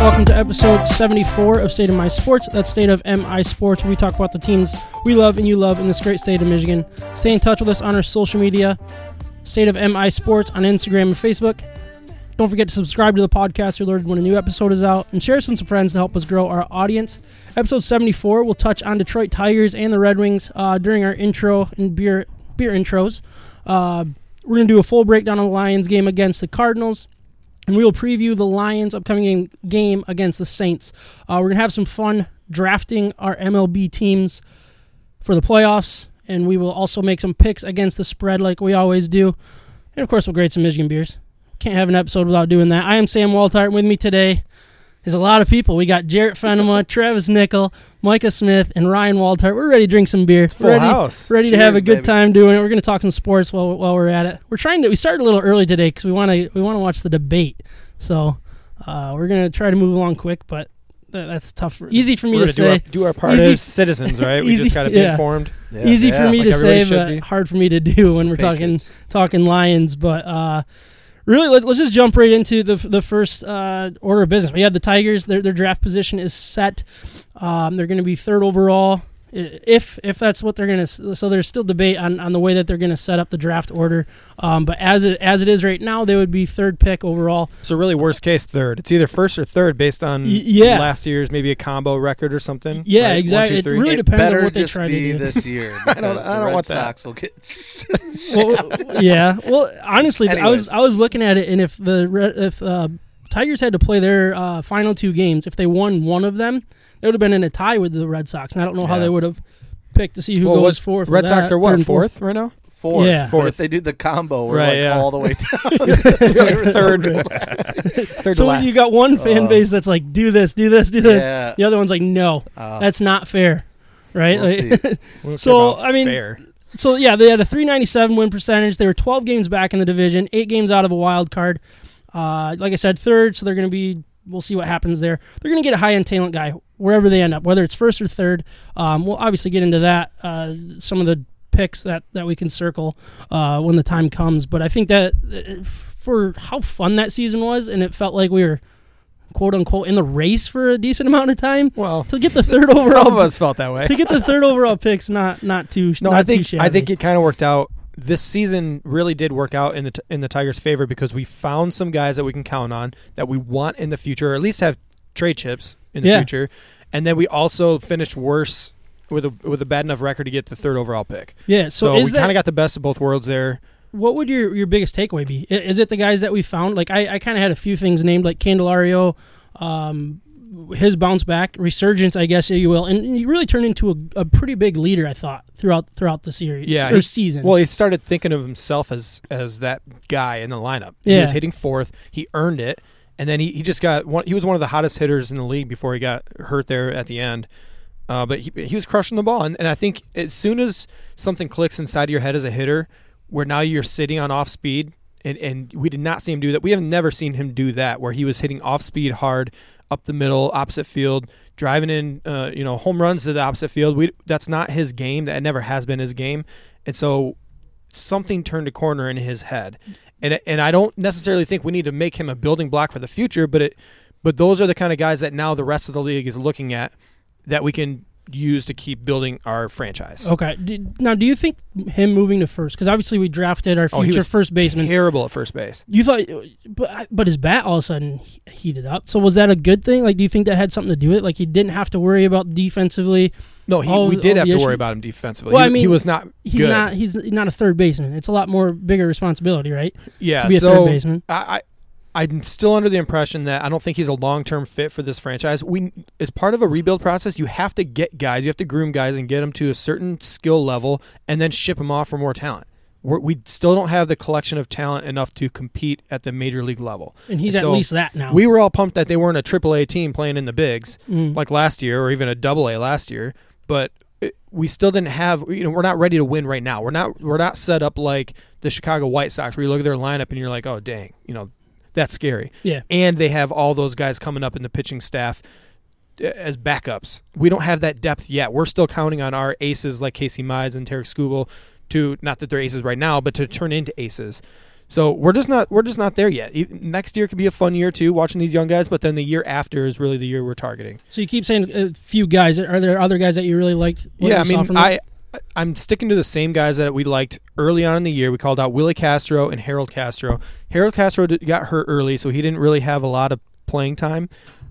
Welcome to episode 74 of State of My Sports. That's State of MI Sports, we talk about the teams we love and you love in this great state of Michigan. Stay in touch with us on our social media, State of MI Sports on Instagram and Facebook. Don't forget to subscribe to the podcast. You're alerted when a new episode is out, and share some with some friends to help us grow our audience. Episode 74, we'll touch on Detroit Tigers and the Red Wings uh, during our intro and beer beer intros. Uh, we're going to do a full breakdown of the Lions game against the Cardinals and we will preview the Lions' upcoming game against the Saints. Uh, we're gonna have some fun drafting our MLB teams for the playoffs, and we will also make some picks against the spread like we always do. And of course, we'll grade some Michigan beers. Can't have an episode without doing that. I am Sam Waltart. With me today is a lot of people. We got Jarrett Fenema, Travis Nickel, Micah Smith, and Ryan Waltart. We're ready to drink some beer. Full ready, house. ready to have a good baby. time doing it. We're going to talk some sports while while we're at it. We're trying to. We started a little early today because we want to we want to watch the debate. So uh, we're going to try to move along quick, but th- that's tough. For, easy for me We're to gonna do our, say. do our part Easy- as citizens, right? we easy- just got to be yeah. informed. Yeah. easy for me like to say, but hard for me to do when we're Patriots. talking talking Lions. But uh, really, let, let's just jump right into the the first uh, order of business. We have the Tigers. Their their draft position is set. Um, they're going to be third overall. I- If if that's what they're going to, so there's still debate on, on the way that they're going to set up the draft order. Um, but as it as it is right now, they would be third pick overall. So really, worst case, third. It's either first or third based on Y- yeah. last year's maybe a combo record or something. Yeah, right? One, exactly. two, It three. really it depends on what they just try to be do. this year I don't- I the don't Red want that. Sox will get. well, yeah. Well, honestly, I was I was looking at it, and if the if uh, Tigers had to play their uh, final two games, if they won one of them, they would have been in a tie with the Red Sox. And I don't know how they would have picked to see who Well, goes fourth. Red Sox that, are what third and fourth right now. Fourth. Yeah. But Fourth. if they do the combo, we're Right, like yeah. all the way down. Third. Third So to last. you got one fan Oh. base that's like, do this, do this, do this. Yeah. The other one's like, no, Uh, that's not fair, right? We'll Like- see. We don't so, I mean, fair. So yeah, they had a 397 win percentage. They were 12 games back in the division, eight games out of a wild card. Uh, like I said, third. So they're going to be. We'll see what happens there. They're going to get a high end talent guy wherever they end up, whether it's first or third. Um, we'll obviously get into that. Uh, some of the picks that that we can circle uh, when the time comes. But I think that uh, for how fun that season was, and it felt like we were quote unquote in the race for a decent amount of time Well, to get the third overall. some of us felt that way. to get the third overall picks, not not too. No, not I think I think it kind of worked out. This season really did work out in the t- in the Tigers' favor because we found some guys that we can count on that we want in the future, or at least have trade chips in the Yeah. future. And then we also finished worse with a with a bad enough record to get the third overall pick. Yeah. So, So, we kind of got the best of both worlds there. what would your your biggest takeaway be? Is it the guys that we found? Like I, I kind of had a few things named like Candelario, um, his bounce back, resurgence, I guess you will, and he really turned into a, a pretty big leader. I thought throughout throughout the series, Yeah, or he- season. Well, he started thinking of himself as as that guy in the lineup. Yeah. He was hitting fourth. He earned it, and then he, he just got one. He was one of the hottest hitters in the league before he got hurt there at the end. Uh, but he he was crushing the ball, and, and I think as soon as something clicks inside of your head as a hitter, where now you're sitting on off speed, and and we did not see him do that. We have never seen him do that, where he was hitting off speed hard up the middle, opposite field, driving in, uh, you know, home runs to the opposite field. We that's not his game. That never has been his game, and so something turned a corner in his head. And and I don't necessarily think we need to make him a building block for the future, but it but those are the kind of guys that now the rest of the league is looking at that we can use to keep building our franchise. okay. D- now, do you think him moving to first? Because obviously we drafted our Oh, future was first baseman. Terrible at first base. You thought, but but his bat all of a sudden heated up. So was that a good thing? Like, do you think that had something to do with it? Like he didn't have to worry about defensively. No, he, All- we did have to issue- worry about him defensively. Well, he, I mean, he was not. He's good. not. He's not a third baseman. It's a lot more bigger responsibility, right? Yeah, to be a so third baseman. I, I I'm still under the impression that I don't think he's a long term fit for this franchise. We, as part of a rebuild process, you have to get guys, you have to groom guys and get them to a certain skill level, and then ship them off for more talent. We're, we still don't have the collection of talent enough to compete at the major league level. And he's And at least that now. We were all pumped that they weren't a triple A team playing in the bigs Mm. like last year, or even a double A last year, but. We still didn't have, you know, we're not ready to win right now. We're not, we're not set up like the Chicago White Sox, where you look at their lineup and you're like, oh dang, you know, that's scary yeah. and they have all those guys coming up in the pitching staff uh, as backups. We don't have that depth yet. We're still counting on our aces like Casey Mize and Tarik Skubal to not that they're aces right now, but to turn into aces. So we're just not we're just not there yet. Next year could be a fun year too, watching these young guys. But then the year after is really the year we're targeting. So you keep saying a few guys. Are there other guys that you really liked? yeah, I mean. I I'm sticking to the same guys that we liked early on in the year. We called out Willi Castro and Harold Castro. Harold Castro did, got hurt early, so he didn't really have a lot of playing time.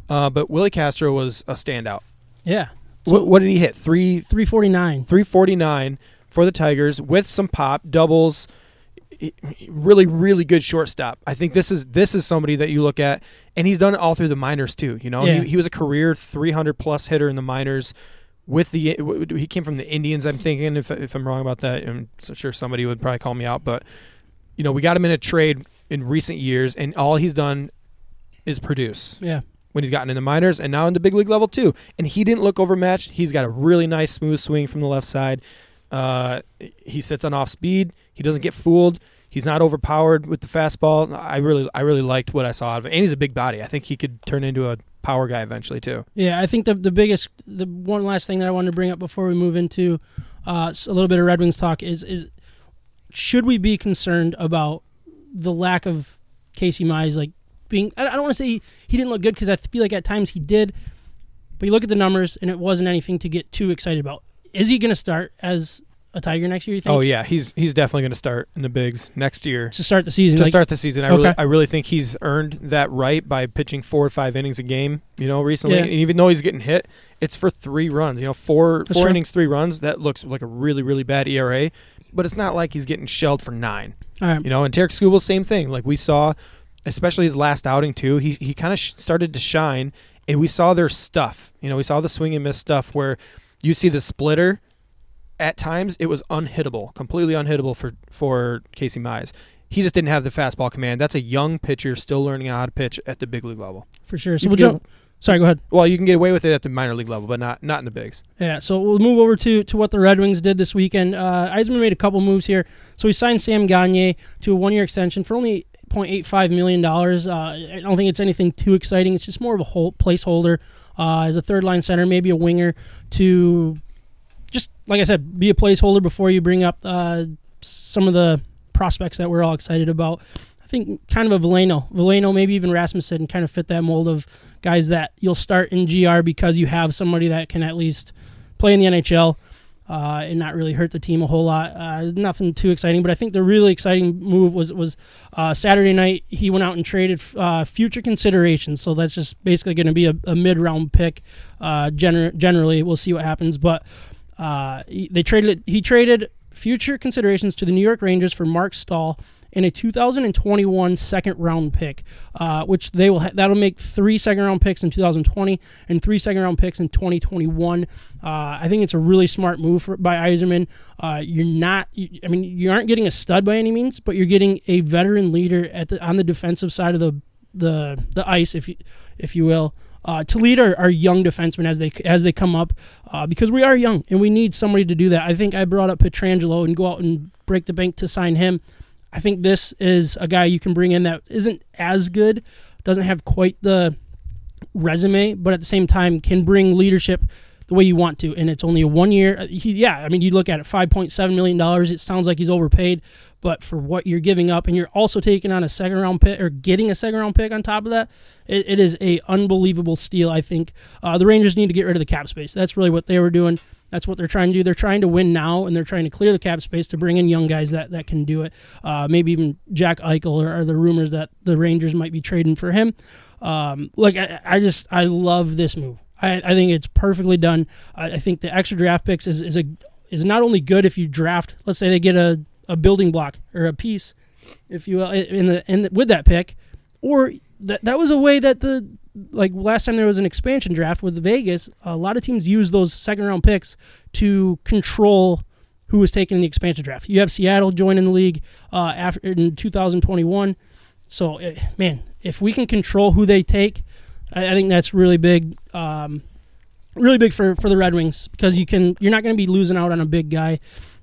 Uh, but Willi Castro was a standout. yeah, what, what did he hit? Three three forty nine. 349 for the Tigers with some pop doubles. He- he- Really, really good shortstop. I think this is this is somebody that you look at, and he's done it all through the minors too. You know, Yeah. he, he was a career 300 plus hitter in the minors. With the he came from the Indians. I'm thinking if if I'm wrong about that, I'm so sure somebody would probably call me out. But you know, we got him in a trade in recent years, and all he's done is produce Yeah, when he's gotten in the minors and now in the big league level too. And he didn't look overmatched. He's got a really nice smooth swing from the left side. Uh, he sits on off speed. He doesn't get fooled. He's not overpowered with the fastball. I really, I really liked what I saw out of it. And he's a big body. I think he could turn into a power guy eventually too. yeah. I think the the biggest, the one last thing that I wanted to bring up before we move into uh, a little bit of Red Wings talk is is should we be concerned about the lack of Casey Mize like being? I I don't want to say he, he didn't look good because I feel like at times he did, but you look at the numbers and it wasn't anything to get too excited about. Is he going to start as a Tiger next year? You oh, think? Oh yeah, he's he's definitely going to start in the bigs next year. to start the season. to like- start the season. I really, I really think he's earned that right by pitching four or five innings a game. You know, recently, Yeah. and even though he's getting hit, it's for three runs. You know, four That's four true. innings, three runs. That looks like a really, really bad ERA. But it's not like he's getting shelled for nine. Right. You know, and Tarik Skubal, same thing. Like we saw, especially his last outing too. He he kind of sh- started to shine, and we saw their stuff. You know, we saw the swing and miss stuff where you see the splitter. At times, it was unhittable, completely unhittable for for Casey Mize. He just didn't have the fastball command. That's a young pitcher still learning how to pitch at the big league level. for sure. So You we'll jump. Sorry, go ahead. Well, you can get away with it at the minor league level, but not not in the bigs. Yeah, so we'll move over to, to what the Red Wings did this weekend. Uh, Yzerman made a couple moves here. So he signed Sam Gagner to a one year extension for only $0.85 million. Uh, I don't think it's anything too exciting. It's just more of a whole placeholder uh, as a third line center, maybe a winger to like I said, be a placeholder before you bring up uh, some of the prospects that we're all excited about. I think kind of a Veleno. Veleno, maybe even Rasmussen kind of fit that mold of guys that you'll start in GR because you have somebody that can at least play in the NHL uh, and not really hurt the team a whole lot. Uh, nothing too exciting, but I think the really exciting move was was uh, Saturday night. He went out and traded uh, future considerations, so that's just basically going to be a, a mid round pick. Uh, gener- generally, we'll see what happens, but uh, he- they traded. He traded future considerations to the New York Rangers for Marc Staal and a 2021 second round pick, uh, which they will ha- that'll make three second round picks in 2020 and three second round picks in 2021. Uh, I think it's a really smart move for, by Yzerman. Uh, you're not, you, I mean, you aren't getting a stud by any means, but you're getting a veteran leader at the on the defensive side of the the the ice, if you if you will. Uh, to lead our, our young defensemen as they as they come up, uh, because we are young and we need somebody to do that. I think I brought up Pietrangelo and go out and break the bank to sign him. I think this is a guy you can bring in that isn't as good, doesn't have quite the resume, but at the same time can bring leadership the way you want to. And it's only a one year. uh, He, yeah, I mean, you look at it, five point seven million dollars. It sounds like he's overpaid, but for what you're giving up, and you're also taking on a second round pick or getting a second round pick on top of that, it, it is a unbelievable steal. I think uh, the Rangers need to get rid of the cap space. That's really what they were doing. That's what they're trying to do. They're trying to win now, and they're trying to clear the cap space to bring in young guys that, that can do it. Uh, maybe even Jack Eichel, or, or the rumors that the Rangers might be trading for him. Um, look, I, I just I love this move. I, I think it's perfectly done. I, I think the extra draft picks is, is a is not only good if you draft. Let's say they get a, a building block or a piece, if you will, in the in the, with that pick, or that that was a way that the like last time there was an expansion draft with Vegas, a lot of teams use those second round picks to control who was taken in the expansion draft. You have Seattle joining the league uh, after in 2021. So eh, man, if we can control who they take, I, I think that's really big. Um, really big for, for the Red Wings because you can you're not going to be losing out on a big guy,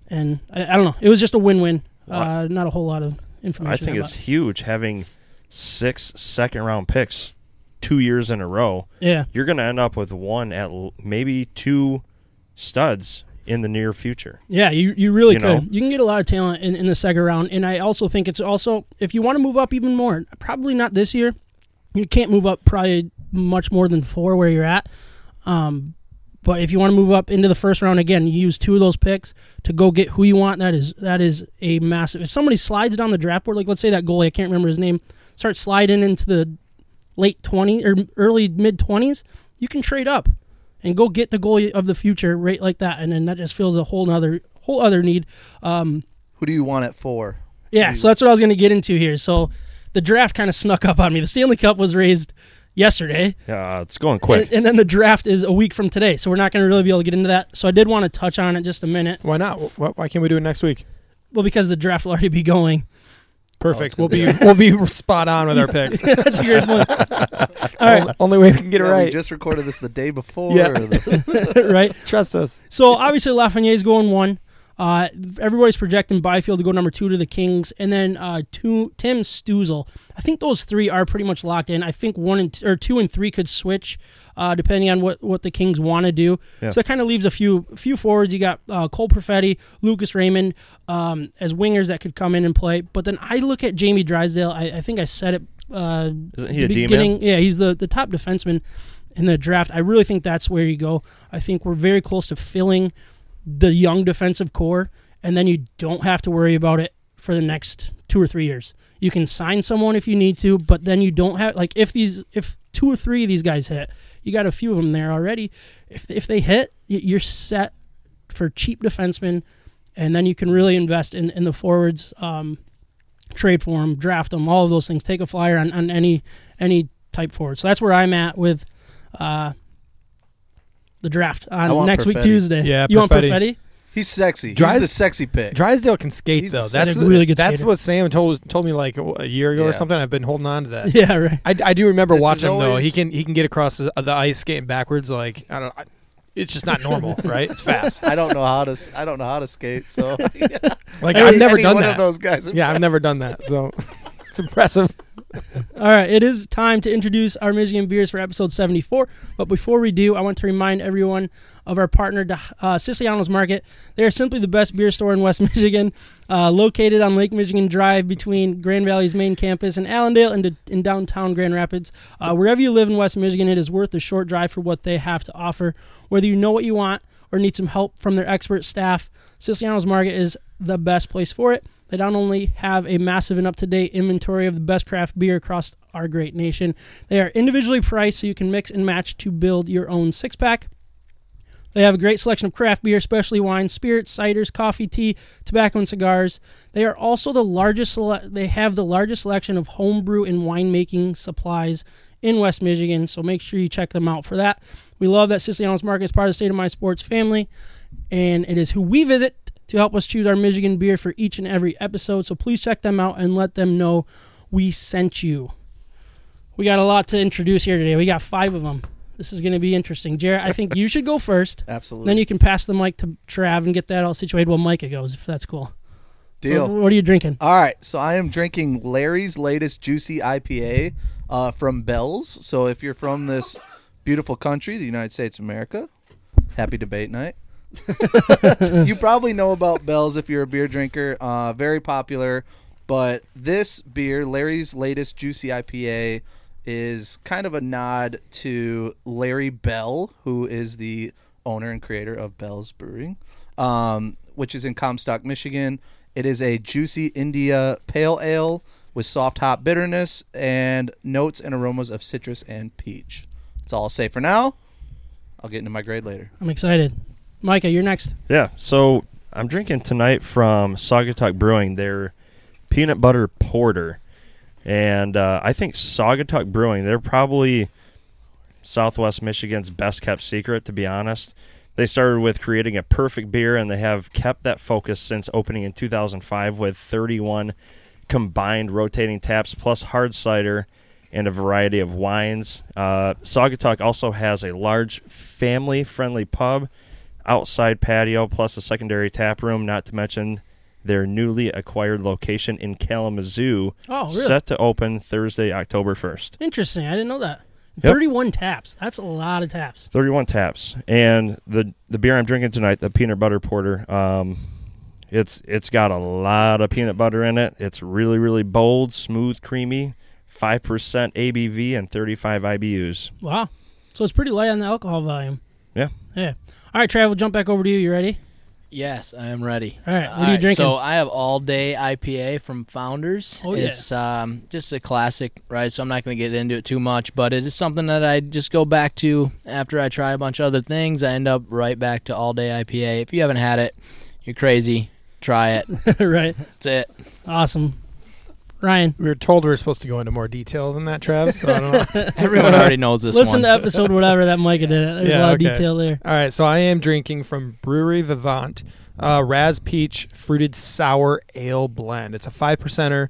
and I, I don't know. It was just a win win. Uh, not a whole lot of information. I think about- it's huge having six second round picks two years in a row. yeah. You're going to end up with one at l- maybe two studs in the near future. Yeah, you, you really You could. know? You can get a lot of talent in, in the second round, and I also think it's also if you want to move up even more, probably not this year. You can't move up probably much more than four where you're at. Um, but if you want to move up into the first round again, you use two of those picks to go get who you want. That is that is a massive. If somebody slides down the draft board, like let's say that goalie, I can't remember his name, starts sliding into the late 20s or early mid 20s, you can trade up and go get the goalie of the future right like that, and then that just fills a whole other whole other need. Um, Who do you want at four? yeah, so that's what I was going to get into here. So the draft kind of snuck up on me. The Stanley Cup was raised yesterday, Yeah, it's going quick. and, and then the draft is a week from today. So we're not going to really be able to get into that. So I did want to touch on it just a minute. Why not? Wh- Why can't we do it next week? Well, because the draft will already be going. Perfect. Oh, we'll be we'll be spot on with our picks. That's a great point. All right, Only way we can get it right. We just recorded this the day before. Yeah. the- right. Trust us. So obviously Lafreniere's going one. Uh, everybody's projecting Byfield to go number two to the Kings, and then uh, two Tim Stützle. I think those three are pretty much locked in. I think one and or two and three could switch uh, depending on what, what the Kings want to do. Yeah. So that kind of leaves a few few forwards. You got uh, Cole Perfetti, Lucas Raymond um, as wingers that could come in and play. But then I look at Jamie Drysdale. I, I think I said it. Uh, Isn't he the a D-man? beginning. Yeah, he's the the top defenseman in the draft. I really think that's where you go. I think we're very close to filling the young defensive core, and then you don't have to worry about it for the next two or three years. You can sign someone if you need to, but then you don't have like if these if two or three of these guys hit, you got a few of them there already. If if they hit, you're set for cheap defensemen, and then you can really invest in in the forwards. Um, trade for them, draft them, all of those things. Take a flyer on, on any any type forward. So that's where I'm at with uh, the draft on want next week Perfetti. Tuesday. Yeah, you want Perfetti. Perfetti? He's sexy. Dries- He's the sexy pick. Drysdale can skate He's though. That's He's a really good That's skater. what Sam told told me like a a year ago or Yeah. something. I've been holding on to that. Yeah, right. I, I do remember This is watching him though. always- He can he can get across the, the ice skating backwards. Like I don't. I, it's just not normal, right? It's fast. I don't know how to. s- I don't know how to skate. So Like I've never any done one that. of those guys. Yeah, I've never done that. So it's impressive. All right, it is time to introduce our Michigan beers for episode 74. But before we do, I want to remind everyone of our partner, uh, Siciliano's Market. They are simply the best beer store in West Michigan, uh, located on Lake Michigan Drive between Grand Valley's main campus and Allendale and in downtown Grand Rapids. Uh, wherever you live in West Michigan, it is worth the short drive for what they have to offer. Whether you know what you want or need some help from their expert staff, Siciliano's Market is the best place for it. They not only have a massive and up to date inventory of the best craft beer across our great nation, they are individually priced so you can mix and match to build your own six pack. They have a great selection of craft beer, specialty wines, spirits, ciders, coffee, tea, tobacco, and cigars. They are also the largest. Sele- they have the largest selection of homebrew and winemaking supplies in West Michigan. So make sure you check them out for that. We love that Siciliano's Market is part of the State of MI Sports family, and it is who we visit to help us choose our Michigan beer for each and every episode. So please check them out and let them know we sent you. We got a lot to introduce here today. We got five of them. This is going to be interesting. Jared, I think you should go first. Absolutely. Then you can pass the mic to Trav and get that all situated while Micah goes, if that's cool. So Deal. what are you drinking? All right, so I am drinking Larry's latest juicy IPA uh, from Bell's. So if you're from this beautiful country, the United States of America, happy debate night. you probably know about Bell's if you're a beer drinker. Uh, very popular, but this beer, Larry's latest juicy IPA, is kind of a nod to Larry Bell, who is the owner and creator of Bell's Brewing, um, which is in Comstock, Michigan. It is a juicy India pale ale with soft hop bitterness and notes and aromas of citrus and peach. That's all I'll say for now. I'll get into my grade later. I'm excited. Micah, you're next. Yeah, so I'm drinking tonight from Saugatuck Brewing their peanut butter porter, and uh, I think Saugatuck Brewing they're probably Southwest Michigan's best kept secret. To be honest, they started with creating a perfect beer, and they have kept that focus since opening in 2005 with 31 combined rotating taps plus hard cider and a variety of wines. Uh, Saugatuck also has a large family-friendly pub outside patio plus a secondary tap room, not to mention their newly acquired location in Kalamazoo, Oh, really? set to open Thursday, October 1st. Interesting. I didn't know that. Yep. 31 taps. That's a lot of taps. 31 taps. And the the beer I'm drinking tonight, the peanut butter porter, um, it's it's got a lot of peanut butter in it. It's really really bold, smooth, creamy, five percent ABV and 35 IBUs. Wow. So it's pretty light on the alcohol volume. Yeah. Yeah. All right, Trav, we'll jump back over to you. You ready? Yes, I am ready. All right, what are you drinking? So I have all day IPA from Founders. Oh, yeah. it's um, just a classic, right? So I'm not going to get into it too much, but it is something that I just go back to after I try a bunch of other things. I end up right back to all day IPA. If you haven't had it, you're crazy. Try it. right. That's it. Awesome. Ryan, We were told we were supposed to go into more detail than that, Trav. So I don't know. Everyone already knows this listen one. to episode whatever that Micah did. It. There's a lot okay. of detail there. All right, so I am drinking from Brewery Vivant, uh, Raz Peach Fruited Sour Ale Blend. It's a five percenter.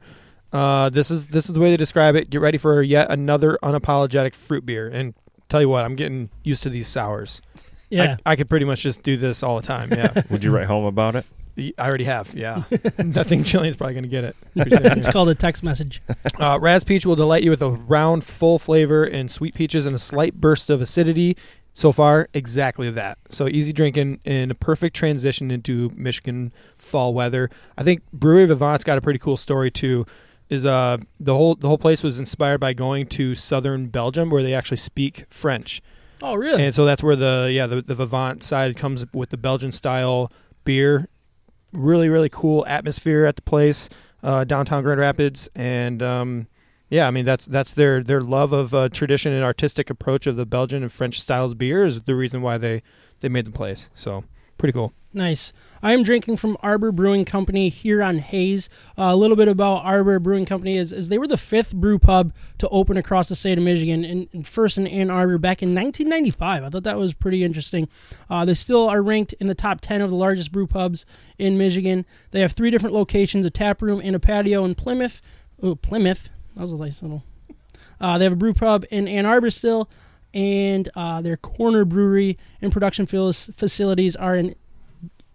Uh, this is this is the way they describe it. Get ready for yet another unapologetic fruit beer. And tell you what, I'm getting used to these sours. Yeah. I, I could pretty much just do this all the time. Yeah, Would you write home about it? I already have. Yeah, Nothing Jillian's probably going to get it. it's called a text message. Uh, Raz Peach will delight you with a round, full flavor and sweet peaches and a slight burst of acidity. So far, exactly that. So easy drinking and a perfect transition into Michigan fall weather. I think Brewery Vivant's got a pretty cool story too. Is uh the whole the whole place was inspired by going to southern Belgium where they actually speak French. Oh, really? And so that's where the yeah the, the Vivant side comes with the Belgian style beer. Really really cool atmosphere at the place, uh, downtown Grand Rapids, and um, yeah, I mean that's that's their their love of uh, tradition and artistic approach of the Belgian and French styles beer is the reason why they they made the place. So pretty cool. Nice. I am drinking from Arbor Brewing Company here on Hayes. Uh, a little bit about Arbor Brewing Company is, is they were the fifth brew pub to open across the state of Michigan, and, and first in Ann Arbor back in 1995. I thought that was pretty interesting. Uh, they still are ranked in the top 10 of the largest brew pubs in Michigan. They have three different locations: a tap room and a patio in Plymouth. Oh, Plymouth. That was a nice little. Uh, they have a brew pub in Ann Arbor still, and uh, their corner brewery and production facilities are in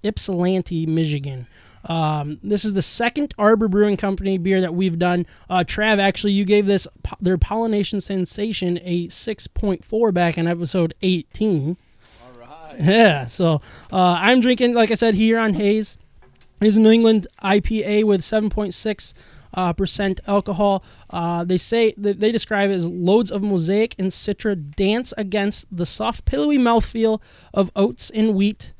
Ypsilanti, Michigan. Um, this is the second Arbor Brewing Company beer that we've done. Uh, Trav, actually, you gave this po- their Pollination Sensation a 6.4 back in episode 18. All right. Yeah, so uh, I'm drinking, like I said, here on Hayes. It is a New England IPA with 7.6 uh, percent alcohol. Uh, they say that they describe it as loads of mosaic and citra dance against the soft, pillowy mouthfeel of oats and wheat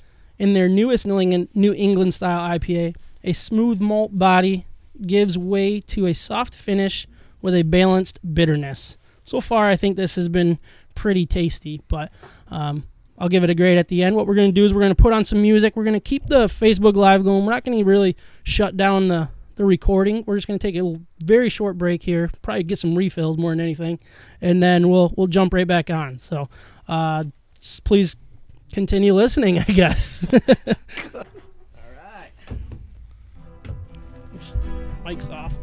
in their newest New England, style IPA. A smooth malt body gives way to a soft finish with a balanced bitterness. So far, I think this has been pretty tasty, but um, I'll give it a grade at the end. What we're going to do is we're going to put on some music. We're going to keep the Facebook Live going. We're not going to really shut down the, the recording. We're just going to take a very short break here, probably get some refills more than anything, and then we'll we'll jump right back on. So uh, please continue listening, I guess. All right. Mike's off.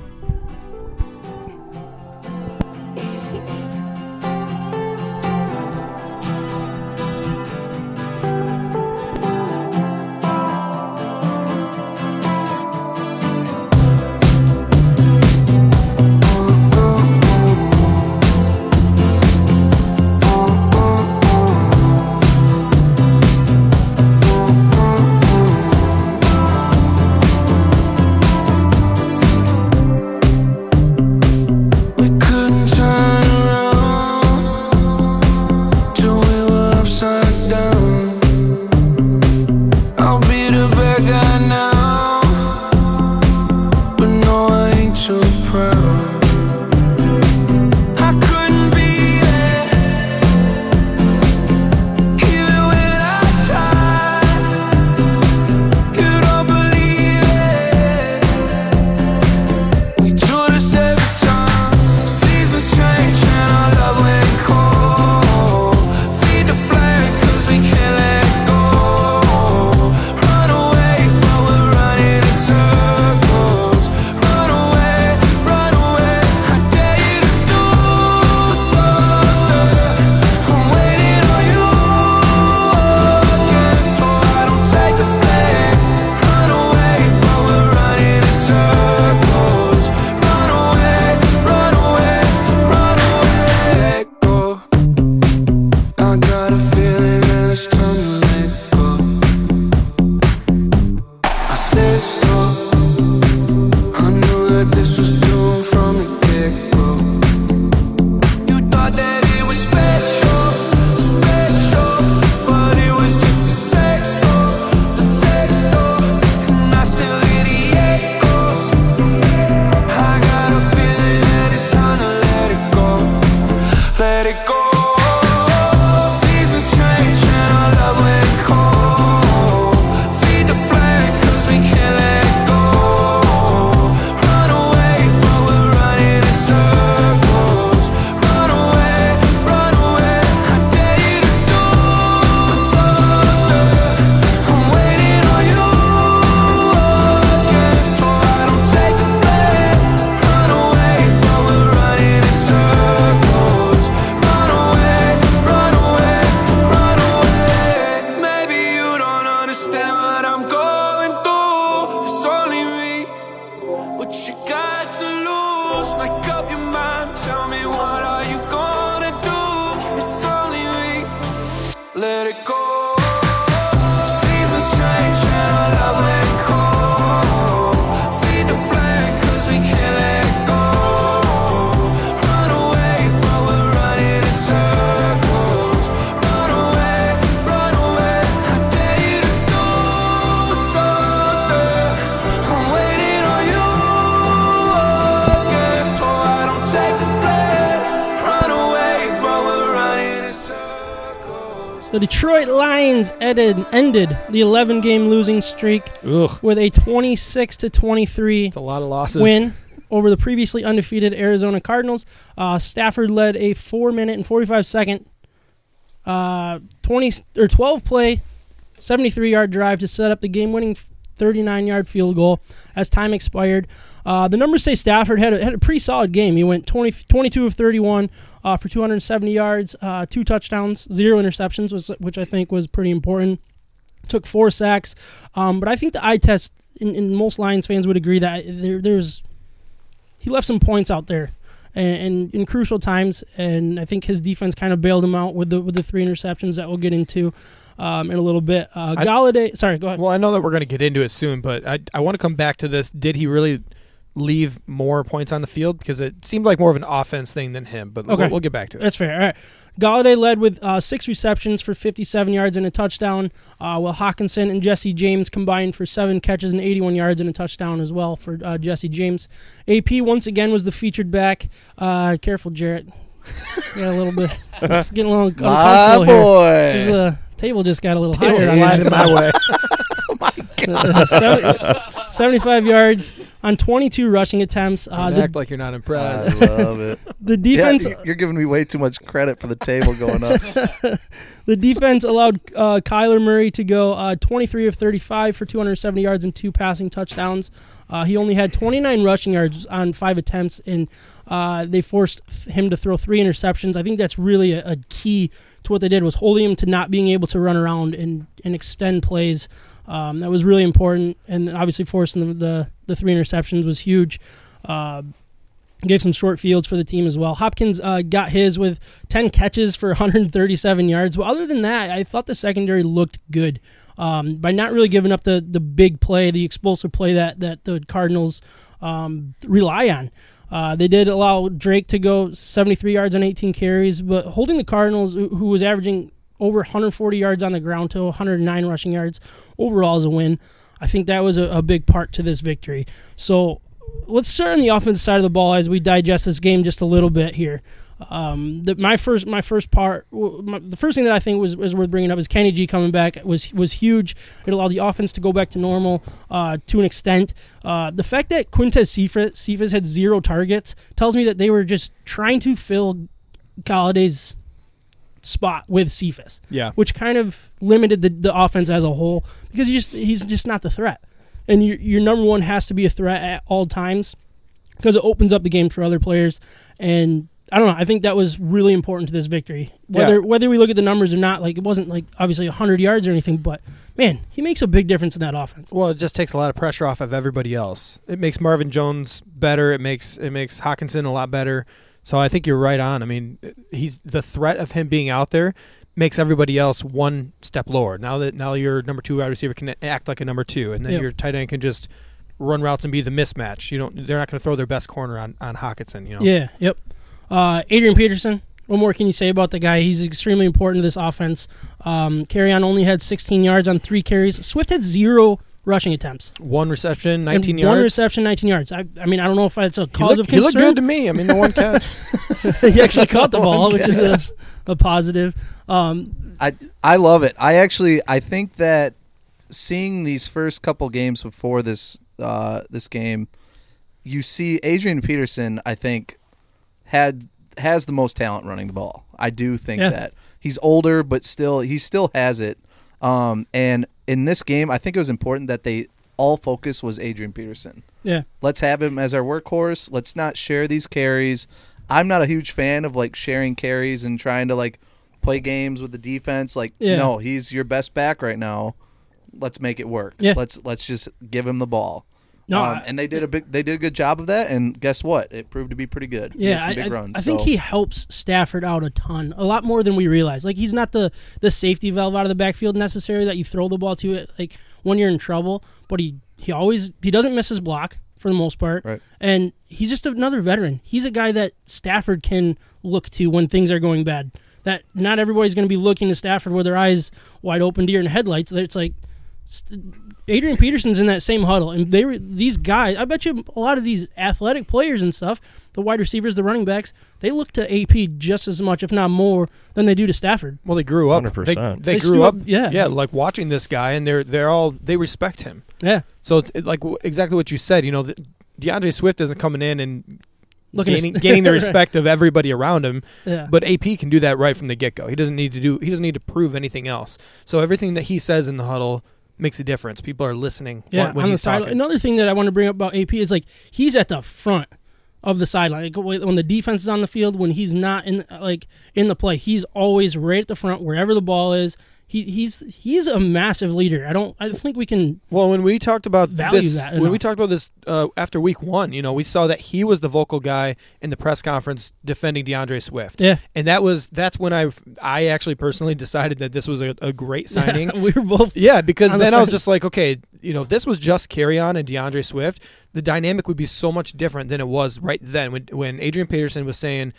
Ended, ended the 11 game losing streak Ugh, with a 26 to 23 it's a lot of losses. win over the previously undefeated Arizona Cardinals. Uh, Stafford led a 4 minute and 45 second uh, 20 or 12 play 73 yard drive to set up the game winning 39 yard field goal as time expired. Uh, the numbers say Stafford had a, had a pretty solid game. He went 20, 22 of 31 uh, for 270 yards, uh, two touchdowns, zero interceptions, which, which I think was pretty important. Took four sacks. Um, but I think the eye test, in, and most Lions fans would agree that there, there's he left some points out there. And in crucial times, and I think his defense kind of bailed him out with the with the three interceptions that we'll get into um, in a little bit. Uh, I- Golladay, sorry, go ahead. Well, I know that we're going to get into it soon, but I I want to come back to this. Did he really leave more points on the field? Because it seemed like more of an offense thing than him. But Okay. we'll, we'll get back to it. That's fair. All right. Golladay led with uh, six receptions for 57 yards and a touchdown, uh, while Hockenson and Jesse James combined for seven catches and 81 yards and a touchdown as well for uh, Jesse James. AP once again was the featured back. Uh, careful, Jarrett. got a little bit. It's getting a little My uncomfortable here. This, boy. Uh, table just got a little Table higher. sliding on my way. Seven- 75 yards on 22 rushing attempts. Uh, Don't the, act like you're not I impressed. love it. the defense y- you're giving me way too much credit for the table going up. The defense allowed uh, Kyler Murray to go uh, 23 of 35 for 270 yards and two passing touchdowns. Uh, he only had 29 rushing yards on five attempts, and uh, they forced th- him to throw three interceptions. I think that's really a, a key to what they did was holding him to not being able to run around and, and extend plays. Um, that was really important, and obviously forcing the the, the three interceptions was huge. Uh, gave some short fields for the team as well. Hopkins uh, got his with 10 catches for 137 yards. But other than that, I thought the secondary looked good um, by not really giving up the, the big play, the explosive play that, that the Cardinals um, rely on. Uh, they did allow Drake to go 73 yards on 18 carries, but holding the Cardinals, who was averaging over 140 yards on the ground to 109 rushing yards overall is a win. I think that was a, a big part to this victory. So let's start on the offensive side of the ball as we digest this game just a little bit here. Um, the, my first, my first part, my, the first thing that I think was, was worth bringing up is Kenny G coming back was was huge. It allowed the offense to go back to normal uh, to an extent. Uh, the fact that Quintez Cephus, Cephus had zero targets tells me that they were just trying to fill Golladay's spot with Cephus Yeah. which kind of limited the, the offense as a whole because he just he's just not the threat. And your your number one has to be a threat at all times because it opens up the game for other players. And I don't know. I think that was really important to this victory. Whether Yeah. whether we look at the numbers or not, like it wasn't like obviously hundred yards or anything, but man, he makes a big difference in that offense. Well, it just takes a lot of pressure off of everybody else. It makes Marvin Jones better. It makes it makes Hockenson a lot better. So I think you're right on. I mean, he's the threat of him being out there makes everybody else one step lower. Now that now your number two wide receiver can act like a number two, and then Yep. your tight end can just run routes and be the mismatch. You don't. They're not going to throw their best corner on on Hockenson. You know. Yeah. Yep. Uh, Adrian Peterson. What more can you say about the guy? He's extremely important to this offense. Um, Kerryon only had 16 yards on three carries. Swift had zero rushing attempts. One reception, 19 and yards. One reception, 19 yards. I, I mean, I don't know if that's a cause looked, of he looked concern. good to me. I mean, the one catch. he actually caught the ball, which is a, a positive. Um, I I love it. I actually I think that seeing these first couple games before this uh, this game, you see Adrian Peterson. I think had has the most talent running the ball. I do think Yeah. that he's older, but still he still has it. Um, and in this game, I think it was important that they all focus was Adrian Peterson. yeah, Let's have him as our workhorse. Let's not share these carries. I'm not a huge fan of like sharing carries and trying to like play games with the defense. Like, Yeah. no, he's your best back right now. Let's make it work. Yeah. Let's let's just give him the ball. No, Um, I- and they did a big they did a good job of that. And guess what? It proved to be pretty good. Yeah, I, I- runs. I think he helps Stafford out a ton, a lot more than we realize. Like he's not the the safety valve out of the backfield necessarily that you throw the ball to it like when you're in trouble, but he he always he doesn't miss his block for the most part. Right. And he's just another veteran. He's a guy that Stafford can look to when things are going bad. That not everybody's going to be looking to Stafford with their eyes wide open, deer in headlights. It's like Adrian Peterson's in that same huddle, and they were these guys. I bet you a lot of these athletic players and stuff, the wide receivers, the running backs, they look to AP just as much, if not more, than they do to Stafford. Well, they grew up. They, 100%. they They grew grew up. up- yeah. yeah, like watching this guy, and they're they're all they respect him. Yeah, So it's like exactly what you said. You know, DeAndre Swift isn't coming in and looking gaining, gaining the respect of everybody around him. yeah. But AP can do that right from the get go. He doesn't need to do. He doesn't need to prove anything else. So everything that he says in the huddle makes a difference. People are listening. Yeah, when, on the he's sideline. Another thing that I want to bring up about AP is like he's at the front of the sideline. Like, when the defense is on the field, when he's not in like in the play, he's always right at the front wherever the ball is. He, he's he's a massive leader. I don't I think we can Well, when we talked about Value this, that when we talked about this uh, after week one, you know, we saw that he was the vocal guy in the press conference defending DeAndre Swift, yeah. and that was that's when I I actually personally decided that this was a, a great signing. we were both Yeah, because On the then I was just like, okay, you know, if this was just Kerryon and DeAndre Swift, the dynamic would be so much different than it was right then when when Adrian Peterson was saying,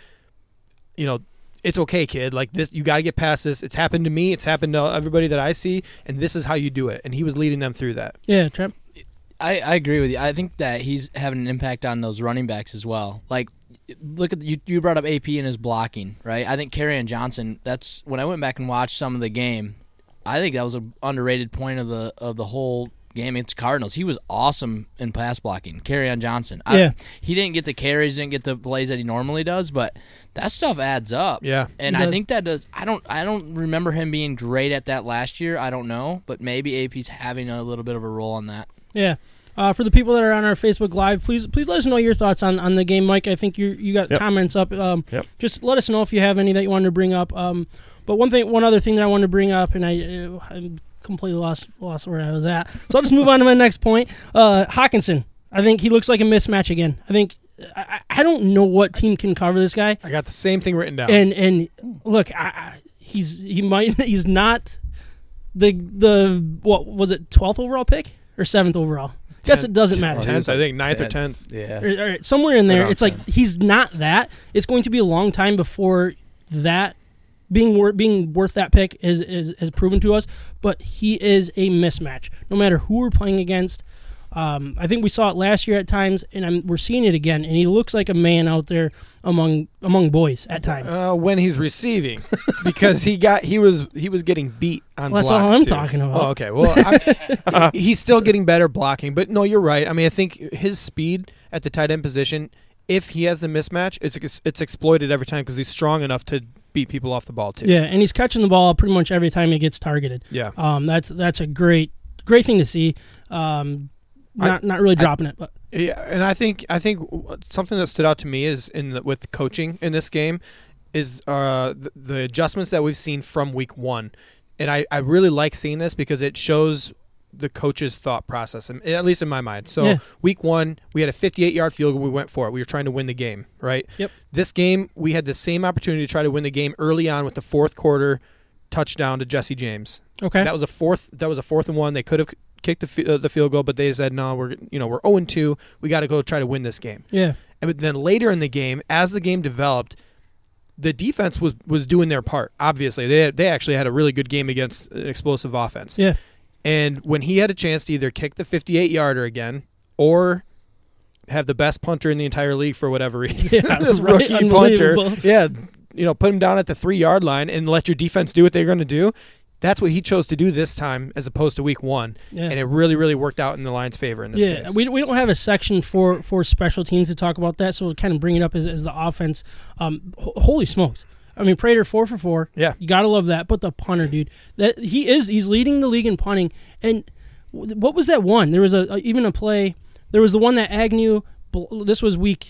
you know, it's okay, kid. Like this, you got to get past this. It's happened to me. It's happened to everybody that I see, and this is how you do it. And he was leading them through that. yeah. Trap. I, I agree with you. I think that he's having an impact on those running backs as well. Like, look at you. You brought up AP and his blocking, right? I think Kerryon Johnson. That's when I went back and watched some of the game. I think that was an underrated point of the of the whole game against Cardinals. He was awesome in pass blocking. Kerryon Johnson. I- Yeah. he didn't get the carries, didn't get the plays that he normally does, but that stuff adds up. Yeah. And I think that does. I don't. I don't remember him being great at that last year. I don't know, but maybe AP's having a little bit of a role on that. Yeah. Uh, for the people that are on our Facebook Live, please please let us know your thoughts on, on the game, Mike. I think you you got Yep. comments up. Um, Yep. Just let us know if you have any that you wanted to bring up. Um, but one thing, one other thing that I wanted to bring up, and I, uh, I completely lost lost where I was at. So I'll just move on to my next point. Uh, Hockenson, I think he looks like a mismatch again. I think I, I I don't know what team can cover this guy. I got the same thing written down. And and look, I, I, he's he might he's not the the what was it twelfth overall pick or seventh overall? Guess it doesn't matter. Tenth, I think ninth or 10th. tenth. Yeah. Or- or somewhere in there. Around It's like 10. he's not that. It's going to be a long time before that being wor- being worth that pick is, is is proven to us. But he is a mismatch, no matter who we're playing against. Um, I think we saw it last year at times, and I'm, we're seeing it again. And he looks like a man out there among among boys at times. Uh, when he's receiving, because he got he was he was getting beat on Well, that's blocks. all I'm too. talking about. Oh, okay. Well, I, he's still getting better blocking, but no, you're right. I mean, I think his speed at the tight end position, if he has the mismatch, it's it's exploited every time because he's strong enough to beat people off the ball too. Yeah, and he's catching the ball pretty much every time he gets targeted. Yeah. Um, that's that's a great great thing to see. Um, I- not not really dropping it, but Yeah, and I think I think something that stood out to me is in the, with coaching in this game is uh, the, the adjustments that we've seen from week one, and I, I really like seeing this because it shows the coach's thought process, and- at least in my mind. So Yeah. week one, we had a 58 yard field goal. We went for it. We were trying to win the game, right? Yep. This game, we had the same opportunity to try to win the game early on with the fourth quarter touchdown to Jesse James. okay. That was a fourth. That was a fourth and one. They could have kicked the, uh, the field goal, but they said no. We're you know we're zero and two. We got to go try to win this game. yeah, And then later in the game, as the game developed, the defense was was doing their part. Obviously, they had, they actually had a really good game against an explosive offense. yeah, And when he had a chance to either kick the 58 yarder again or have the best punter in the entire league for whatever reason, Yeah, this right, rookie punter, yeah, you know, put him down at the three yard line and let your defense do what they're going to do. That's what he chose to do this time, as opposed to week one, yeah. and it really, really worked out in the Lions' favor in this yeah, case. we, we don't have a section for, for special teams to talk about that, so we'll kind of bring it up as, as the offense. Um, ho- holy smokes! I mean, Prater four for four. Yeah. you gotta love that. But the punter, dude, that he is he's leading the league in punting. And what was that one? There was a, a even a play. There was the one that Agnew. This was week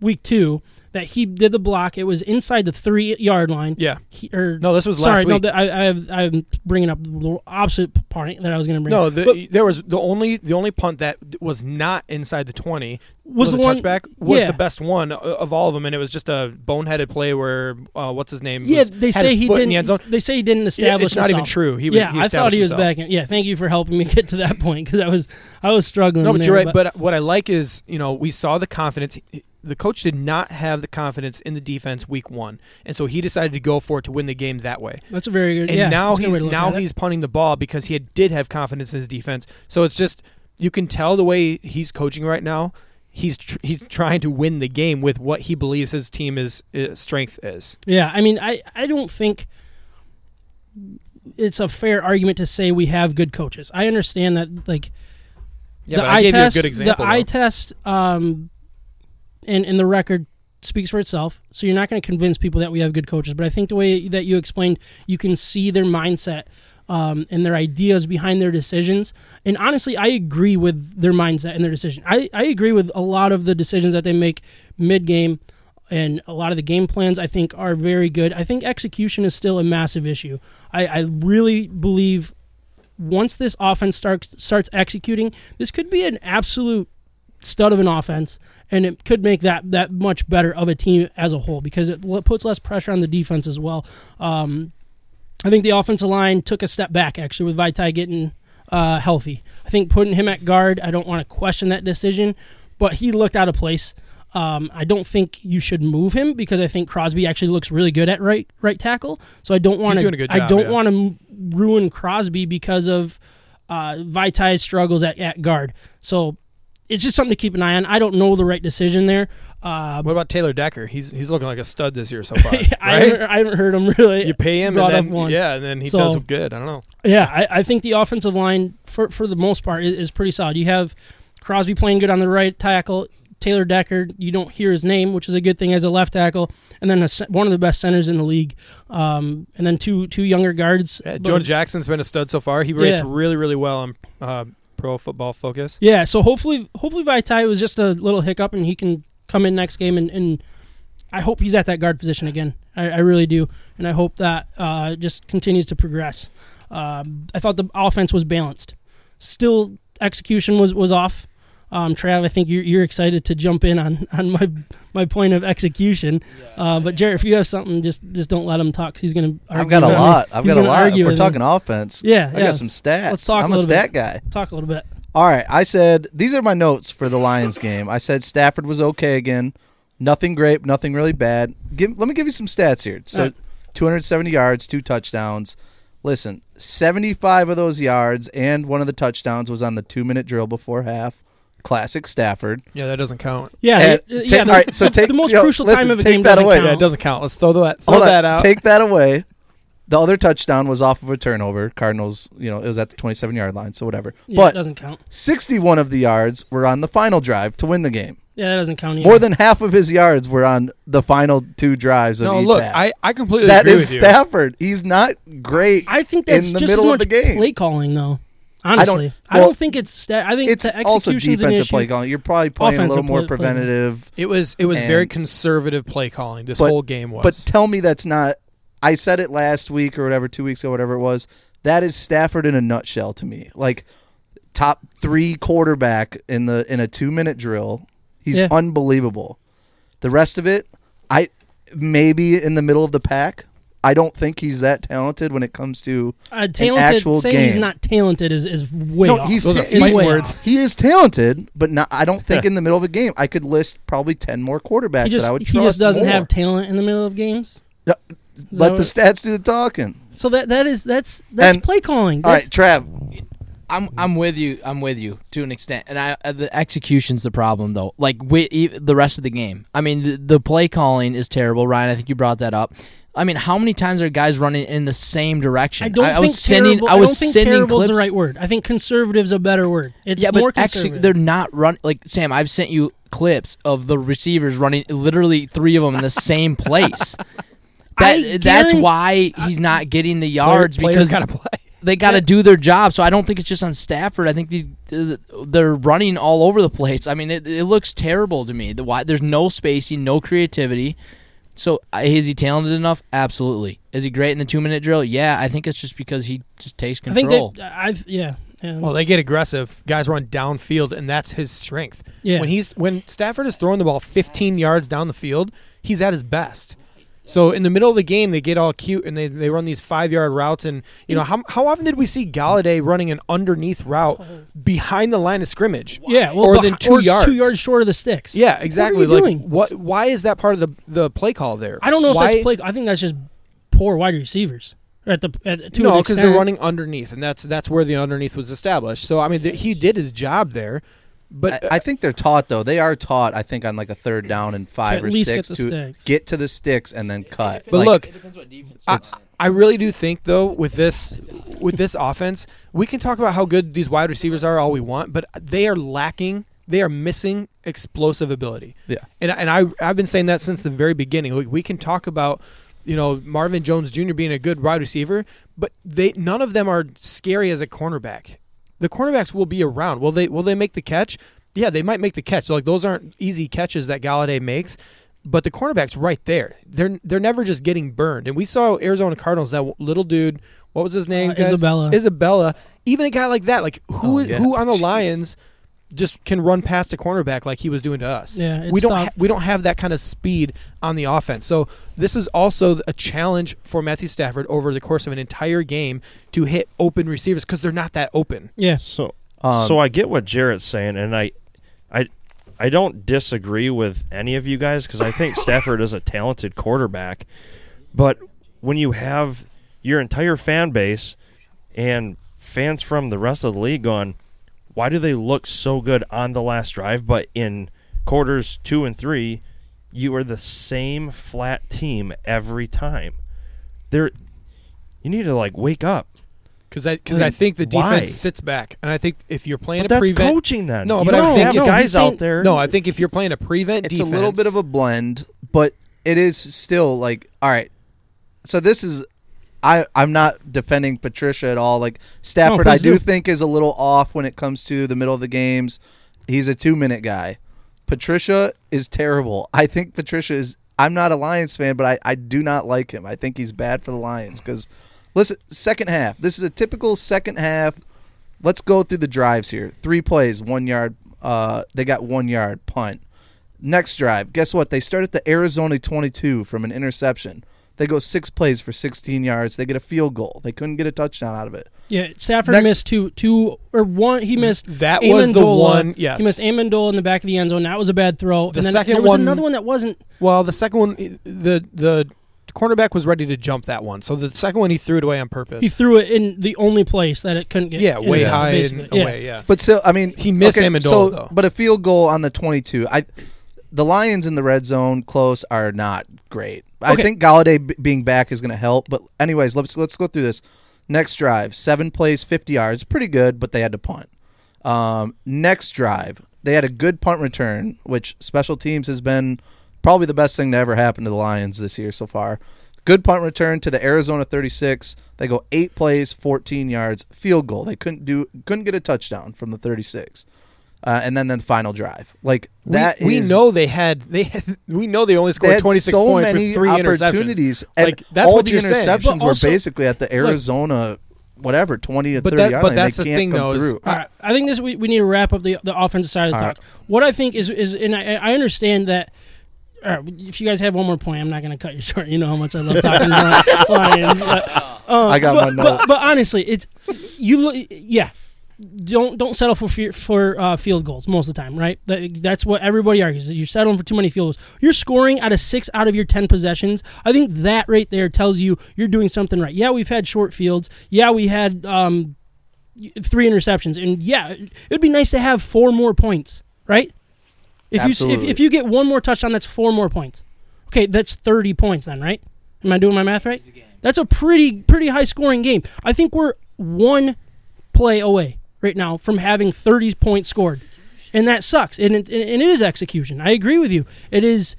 week two that he did the block. It was inside the three yard line. Yeah. He, or No, this was sorry, last no, week. th- I, I, I'm bringing up the opposite point that I was going to bring. No, up. the, But there was the only the only punt that was not inside the twenty was was the one touchback was yeah. the best one of all of them, and it was just a boneheaded play where uh, what's his name? Yeah, was- they say he didn't. the end zone. They say he didn't establish. it's not even true. He was, yeah, he I thought he was himself. back. In, yeah, thank you for helping me get to that point because I was I was struggling. No, but there, you're right. But what I like is, you know, we saw the confidence. The coach did not have the confidence in the defense week one, and so he decided to go for it to win the game that way. that's a very good. And yeah, now he's way to look now at it. he's punting the ball because he had, did have confidence in his defense. So it's just you can tell the way he's coaching right now. He's tr- he's trying to win the game with what he believes his team is uh, strength is. Yeah, I mean, I, I don't think it's a fair argument to say we have good coaches. I understand that, like Yeah, the but I eye gave test, you a good example. the eye test, um, and and the record speaks for itself. So you're not going to convince people that we have good coaches. But I think the way that you explained, you can see their mindset. Um, and their ideas behind their decisions. And honestly, I agree with their mindset and their decision. I, I agree with a lot of the decisions that they make mid game and a lot of the game plans I think are very good. I think execution is still a massive issue. I, I really believe once this offense starts starts executing, this could be an absolute stud of an offense, and it could make that that much better of a team as a whole because it puts less pressure on the defense as well. Um, I think the offensive line took a step back actually with Vaitai getting uh, healthy. I think putting him at guard, I don't want to question that decision, but he looked out of place. Um, I don't think you should move him because I think Crosby actually looks really good at right right tackle. So I don't want to. I don't yeah. want to ruin Crosby because of uh, Vaitai's struggles at, at guard. So it's just something to keep an eye on. I don't know the right decision there. Uh, What about Taylor Decker? He's he's looking like a stud this year so far. I, right? haven't, I haven't heard him really. you pay him and then yeah, and then he So- does good. I don't know. Yeah, I, I think the offensive line for for the most part is, is pretty solid. You have Crosby playing good on the right tackle. Taylor Decker, you don't hear his name, which is a good thing as a left tackle, and then a, one of the best centers in the league, um, and then two two younger guards. Yeah, Jonah Jackson's been a stud so far. He rates Yeah. really really well on uh, Pro Football Focus. Yeah, so hopefully, hopefully Vaitai was just a little hiccup, and he can come in next game, and, and I hope he's at that guard position again. I, I really do, and I hope that uh, just continues to progress. Um, I thought the offense was balanced. Still, execution was was off. Um, Trav, I think you're, you're excited to jump in on, on my my point of execution. Uh, but Jared, if you have something, just just don't let him talk. 'cause he's gonna. I've got a lot. I've got a lot. If we're with me. talking offense. Yeah, I yeah. got some stats. Let's talk a I'm a little stat bit. guy. Talk a little bit. All right, I said these are my notes for the Lions game. I said Stafford was okay again, nothing great, nothing really bad. Give, let me give you some stats here. So, All right. 270 yards, two touchdowns. Listen, 75 of those yards and one of the touchdowns was on the two-minute drill before half. Classic Stafford. Yeah, that doesn't count. Yeah, And the- take- yeah. all The, right, so the- take- the most yo, crucial listen, time of a take game that doesn't away. count. Yeah, it doesn't count. Let's throw that throw Hold on, that out. Take that away. The other touchdown was off of a turnover. Cardinals, you know, it was at the 27-yard line, so whatever. Yeah, it but doesn't count. 61 of the yards were on the final drive to win the game. Yeah, that doesn't count either. More than half of his yards were on the final two drives of no, each look, half. I, I completely that agree is with you. That is Stafford. He's not great. I think that's in the just middle as of much the game. play calling, though. Don't- Honestly, I don't, think it's. Sta- I think it's the also execution's an defensive issue. play calling. You're probably playing a little more play- play. preventative. It was it was very conservative play calling. This But- whole game was. But tell me that's not. I said it last week or whatever, two weeks ago, whatever it was. That is Stafford in a nutshell to me. Like top three quarterback in the in a two minute drill. He's Yeah. unbelievable. The rest of it, I maybe in the middle of the pack. I don't think he's that talented when it comes to Uh, talented. actual saying he's not talented is, is way no. off. He's, Those are he's way words. off. he is talented, but not. I don't think in the middle of a game I could list probably ten more quarterbacks He just that I would he just doesn't more. have talent in the middle of games. No, Let the stats do the talking. So that that is that's that's And- play calling. All That's, right, Trav. I'm I'm with you. I'm with you to an extent, and I uh, the execution's the problem though. Like we, e- the rest of the game, I mean the, the play calling is terrible. Ryan, I think you brought that up. I mean, how many times are guys running in the same direction? I don't I, think was sending. terrible, I was don't think sending terrible is clips. the right word. I think conservative's a better word. It's yeah, more but actually, conservative. they're not run like Sam. I've sent you clips of the receivers running literally three of them in the same place. That, that's why he's not getting the yards players because got to play. they got to Yeah. do their job. So I don't think it's just on Stafford. I think the, the, uh, they're running all over the place. I mean, it, it looks terrible to me. The why there's no spacing, no creativity. So uh, is he talented enough? Absolutely. Is he great in the two minute drill? Yeah, I think it's just because he just takes I think control. that I've yeah. yeah. Well, they get aggressive. Guys run downfield, and that's his strength. yeah. When he's when Stafford is throwing the ball 15 yards down the field, he's at his best. So in the middle of the game, they get all cute and they, they run these five yard routes. And you know how how often did we see Golladay running an underneath route behind the line of scrimmage? yeah, well, or than two or yards. two yards short of the sticks. Yeah, exactly. you like doing? what? Why is that part of the the play call there? I don't know why, if that's play. I think that's just poor wide receivers at the at, no, because they're running underneath, and that's that's where the underneath was established. So I mean, th- he did his job there, but I, I think they're taught though. They are taught. I think on like a third down and five or six get to sticks. get to the sticks and then cut. But Like, look, depends what. I, I really do think though with this with this offense, we can talk about how good these wide receivers are all we want, but they are lacking. They are missing explosive ability. Yeah. and and I I've been saying that since the very beginning. We, we can talk about you know Marvin Jones Jr. being a good wide receiver, but they none of them are scary as a cornerback. The cornerbacks will be around. Will they will they make the catch? Yeah, they might make the catch. like those aren't easy catches that Golladay makes. But the cornerback's right there. They're they're never just getting burned. And we saw Arizona Cardinals that little dude. What was his name? Uh. Isabella. Isabella. Even a guy like that, like who Oh, yeah. who on the Jeez. Lions just can run past a cornerback like he was doing to us. Yeah, it's we don't ha- we don't have that kind of speed on the offense. So this is also a challenge for Matthew Stafford over the course of an entire game to hit open receivers because they're not that open. Yeah, So Um, so I get what Jarrett's saying, and I, I, I don't disagree with any of you guys because I think Stafford is a talented quarterback, but when you have your entire fan base and fans from the rest of the league going, why do they look so good on the last drive, but in quarters two and three, you are the same flat team every time. There, you need to like wake up. Because I because I I, think the why? defense sits back, and I think if you're playing But a that's prevent, coaching then. No, You but don't I think have no, guys he's out there. No, I think if you're playing a prevent it's defense, a little bit of a blend, but it is still like all right. So this is I I'm not defending Patricia at all. Like Stafford, I do do. think is a little off when it comes to the middle of the games. He's a two minute guy. Patricia is terrible. I think Patricia is. I'm not a Lions fan, but I, I do not like him. I think he's bad for the Lions because listen, second half. This is a typical second half. Let's go through the drives here. Three plays, one yard. Uh, they got one yard punt. Next drive, guess what? They start at the Arizona 22 from an interception. They go six plays for 16 yards. They get a field goal. They couldn't get a touchdown out of it. yeah. Stafford Next- missed two two or one. He missed that was the one. Yes, He missed Amendola in the back of the end zone. That was a bad throw. The and then second there was one- another one that wasn't. Well, the second one, the the cornerback was ready to jump that one. So the second one, he threw it away on purpose. He threw it in the only place that it couldn't get. yeah, way into, high basically. and Yeah. away. Yeah, But still, I mean, He missed Amendola, so, though. But a field goal on the 22. I, the Lions in the red zone close are not great. I think Golladay b- being back is going to help. But anyways, let's let's go through this. Next drive, seven plays, 50 yards, pretty good, but they had to punt. Um, next drive, they had a good punt return, which special teams has been probably the best thing to ever happen to the Lions this year so far. Good punt return to the Arizona 36. They go eight plays, 14 yards, field goal. They couldn't do couldn't get a touchdown from the 36. Uh, and then then the final drive. Like that we is- know they had they had, we know they only they scored had twenty six so points many with three opportunities. interceptions. Like that's all what the you're saying. interceptions But were also- basically at the Arizona whatever, 20 to But 30 that- yard but line. that's they the can't thing, though, is- through. I think this we, we need to wrap up the the offensive side of the All talk. What I think is is and I, I understand that. All right, if you guys have one more point, I'm not going to cut you short. You know how much I love talking about Lions. But, um, I got but, my but- notes. But, honestly, it's you. Look, yeah, don't don't settle for fe- for uh, field goals most of the time, right? That, that's what everybody argues. that You're settling for too many field goals. You're scoring out of six out of your ten possessions. I think that right there tells you you're doing something right. Yeah, we've had short fields. Yeah, we had um, three interceptions, and yeah, it'd be nice to have four more points, right? If you if, if you get one more touchdown, that's four more points. Okay, that's thirty points then, right? Am I doing my math right? That's a pretty pretty high scoring game. I think we're one play away right now from having 30 points scored. And that sucks. And it, and it is execution. I agree with you. It is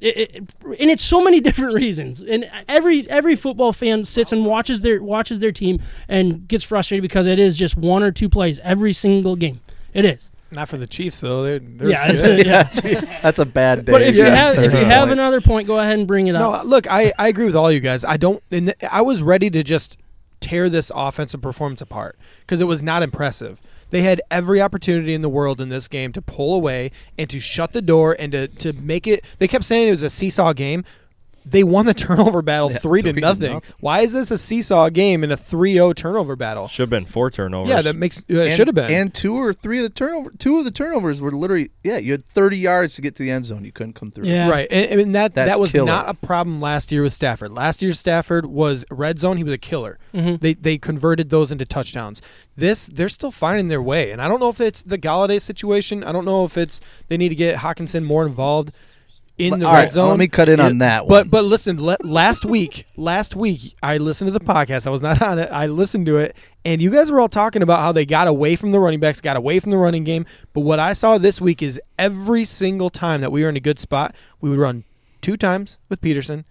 It, it, and it's so many different reasons. And every every football fan sits and watches their watches their team and gets frustrated because it is just one or two plays every single game. It is. Not for the Chiefs though. They're, they're Yeah, yeah. That's a bad day. But if you have if you have points. another point, go ahead and bring it up. No, up. look, I, I agree with all you guys. I don't, and I was ready to just tear this offensive performance apart because it was not impressive. They had every opportunity in the world in this game to pull away and to shut the door and to, to make it. They kept saying it was a seesaw game. They won the turnover battle Yeah, three to three to nothing. nothing. Why is this a seesaw game in a 3-0 turnover battle? Should have been four turnovers. Yeah, that makes uh, And- should have been. And two or three of the turnover, two of the turnovers were literally, yeah, you had 30 yards to get to the end zone. You couldn't come through. Yeah. Right, and, and that That's that was killer. not a problem last year with Stafford. Last year Stafford was red zone; he was a killer. Mhm. They they converted those into touchdowns. This they're still finding their way, and I don't know if it's the Golladay situation. I don't know if it's they need to get Hockenson more involved in the All red right, zone. let me cut in on that But one. but but listen, le- last week, last week I listened to the podcast. I was not on it. I listened to it, and you guys were all talking about how they got away from the running backs, got away from the running game. But what I saw this week is every single time that we were in a good spot, we would run two times with Peterson,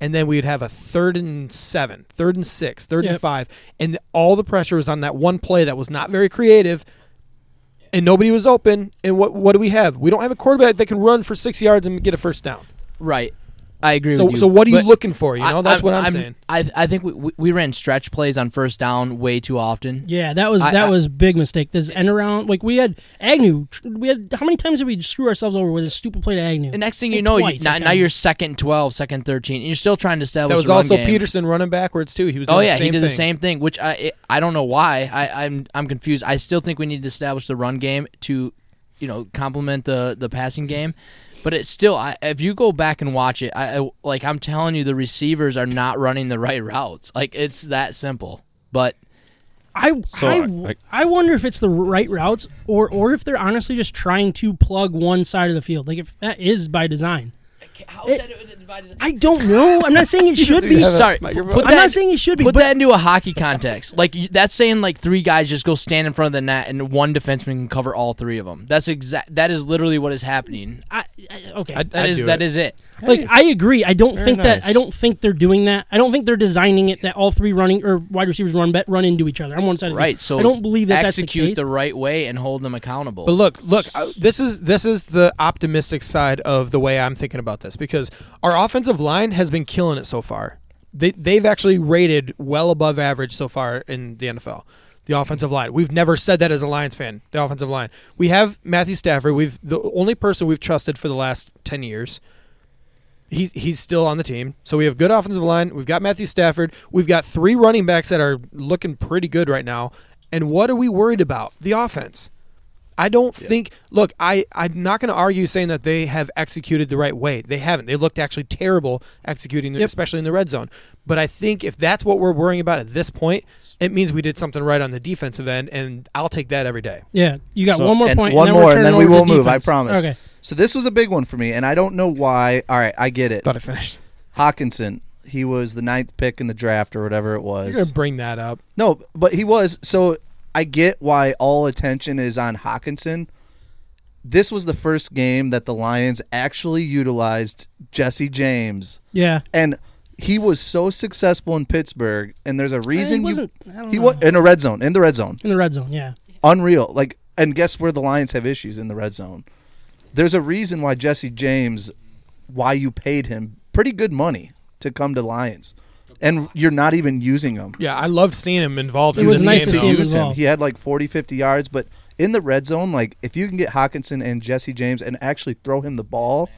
and then we would have a third and seven, third and six, third and five, and all the pressure was on that one play that was not very creative. And nobody was open. And what what do we have? We don't have a quarterback that can run for six yards and get a first down. Right. I agree So with you. so what are you But looking for? You know, I- that's what I'm, saying. I I think we, we we ran stretch plays on first down way too often. Yeah, that was I- that I- was big mistake. This end around, like we had Agnew. We had how many times did we screw ourselves over with a stupid play to Agnew? The next thing Like you know, you, now, now you're second 12, second 13, and you're still trying to establish That was the run also game. Peterson running backwards too. He was oh, doing Oh yeah, the same he did thing. the same thing, which I it, I don't know why. I, I'm I'm confused. I still think we need to establish the run game to, you know, complement the the passing game. But it's still, I, if you go back and watch it, I, I like I'm telling you, the receivers are not running the right routes. Like it's that simple. But I, So, I, I- I wonder if it's the right routes or or if they're honestly just trying to plug one side of the field. Like if that is by design. how It- I don't know. I'm not saying it should be. Sorry, microphone. put I'm that, not saying it should be. Put but that into a hockey context. Like that's saying like three guys just go stand in front of the net and one defenseman can cover all three of them. That's exact. That is literally what is happening. I, I, okay. I'd- That I'd is that it. is it. like I agree. I don't Very think that. I don't think they're doing that. I don't think they're designing it that all three running or wide receivers run bet run into each other. I'm one side. Right. field. So I don't believe that that's the execute case. the, right way and hold them accountable. But look, look, uh, this is this is the optimistic side of the way I'm thinking about this because our offensive line has been killing it so far. They they've actually rated well above average so far in the NFL. The offensive line. We've never said that as a Lions fan. The offensive line. We have Matthew Stafford. We've the only person we've trusted for the last ten years. He, he's still on the team. So we have good offensive line. We've got Matthew Stafford. We've got three running backs that are looking pretty good right now. And what are we worried about? The offense. I don't think. Look, I I'm not going to argue saying that they have executed the right way. They haven't. They looked actually terrible executing, Yep. especially in the red zone. But I think if that's what we're worrying about at this point, it means we did something right on the defensive end, and I'll take that every day. yeah, you got So- one more and point, one and then more, and then we over to will move, I promise. Okay. So this was a big one for me, and I don't know why. All right, I get it. Thought I finished. Hockenson, he was the ninth pick in the draft or whatever it was. You're gonna bring that up. No, but he was. So I get why all attention is on Hockenson. This was the first game that the Lions actually utilized Jesse James, Yeah. and he was so successful in Pittsburgh. And there's a uh, reason you wasn't- I don't he know. was in the red zone. In the red zone, in the red zone. Yeah. unreal. Like, and guess where the Lions have issues in the red zone? There's a reason why Jesse James, why you paid him pretty good money to come to Lions, and you're not even using him. Yeah, I loved seeing him involved It in was this nice game. to see him use him. involved. He had like 40, 50 yards, but in the red zone, like if you can get Hockenson and Jesse James and actually throw him the ball,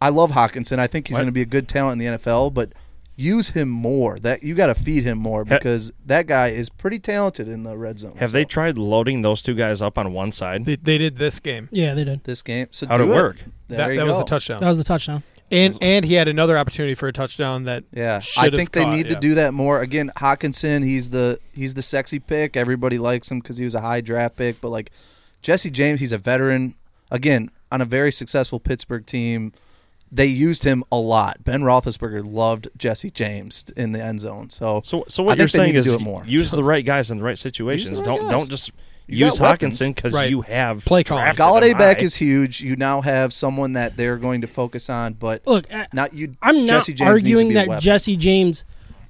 I love Hockenson. I think he's What? going to be a good talent in the NFL, but use him more. That you got to feed him more Ha- because that guy is pretty talented in the red zone. Have So, they tried loading those two guys up on one side? They, they did this game. Yeah, they did. this game? So How'd do it work? There that you that was go. a touchdown. That was the touchdown. And and he had another opportunity for a touchdown that Yeah, should I have think they caught, need yeah. to do that more. Again, Hockenson, he's the he's the sexy pick. Everybody likes him because he was a high draft pick. But like Jesse James, he's a veteran. Again, on a very successful Pittsburgh team, they used him a lot. Ben Roethlisberger loved Jesse James in the end zone. So So, so I what think you're saying is do it more. use the right guys in the right situations. right don't guys. don't just You use. Hockenson because Right. you have Play calling. Golladay him back high. is huge. You now have someone that they're going to focus on, but Look, I- not you. I'm not James arguing that. Jesse James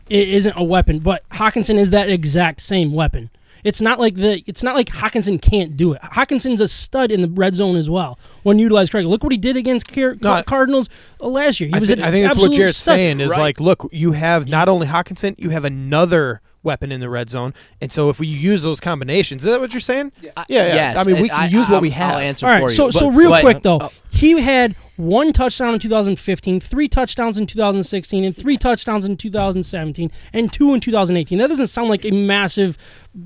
isn't a weapon, but Hockenson is that exact same weapon. It's not like the it's not like Hockenson can't do it. Hockenson's a stud in the red zone as well when utilized correctly. Look what he did against Car- No, Cardinals uh, last year. He I, was thi- an I think that's what absolute Jared's stud. saying is Right. like, look, you have not only Hockenson, you have another weapon in the red zone, and so if we use those combinations, is that what you're saying? Yeah, yeah. Yes, I mean, we can I- use what I'll- we have. I'll answer All right, for so you. so but- real but- quick though, oh, he had one touchdown in 2015, three touchdowns in 2016, and three touchdowns in 2017, and two in 2018. That doesn't sound like a massive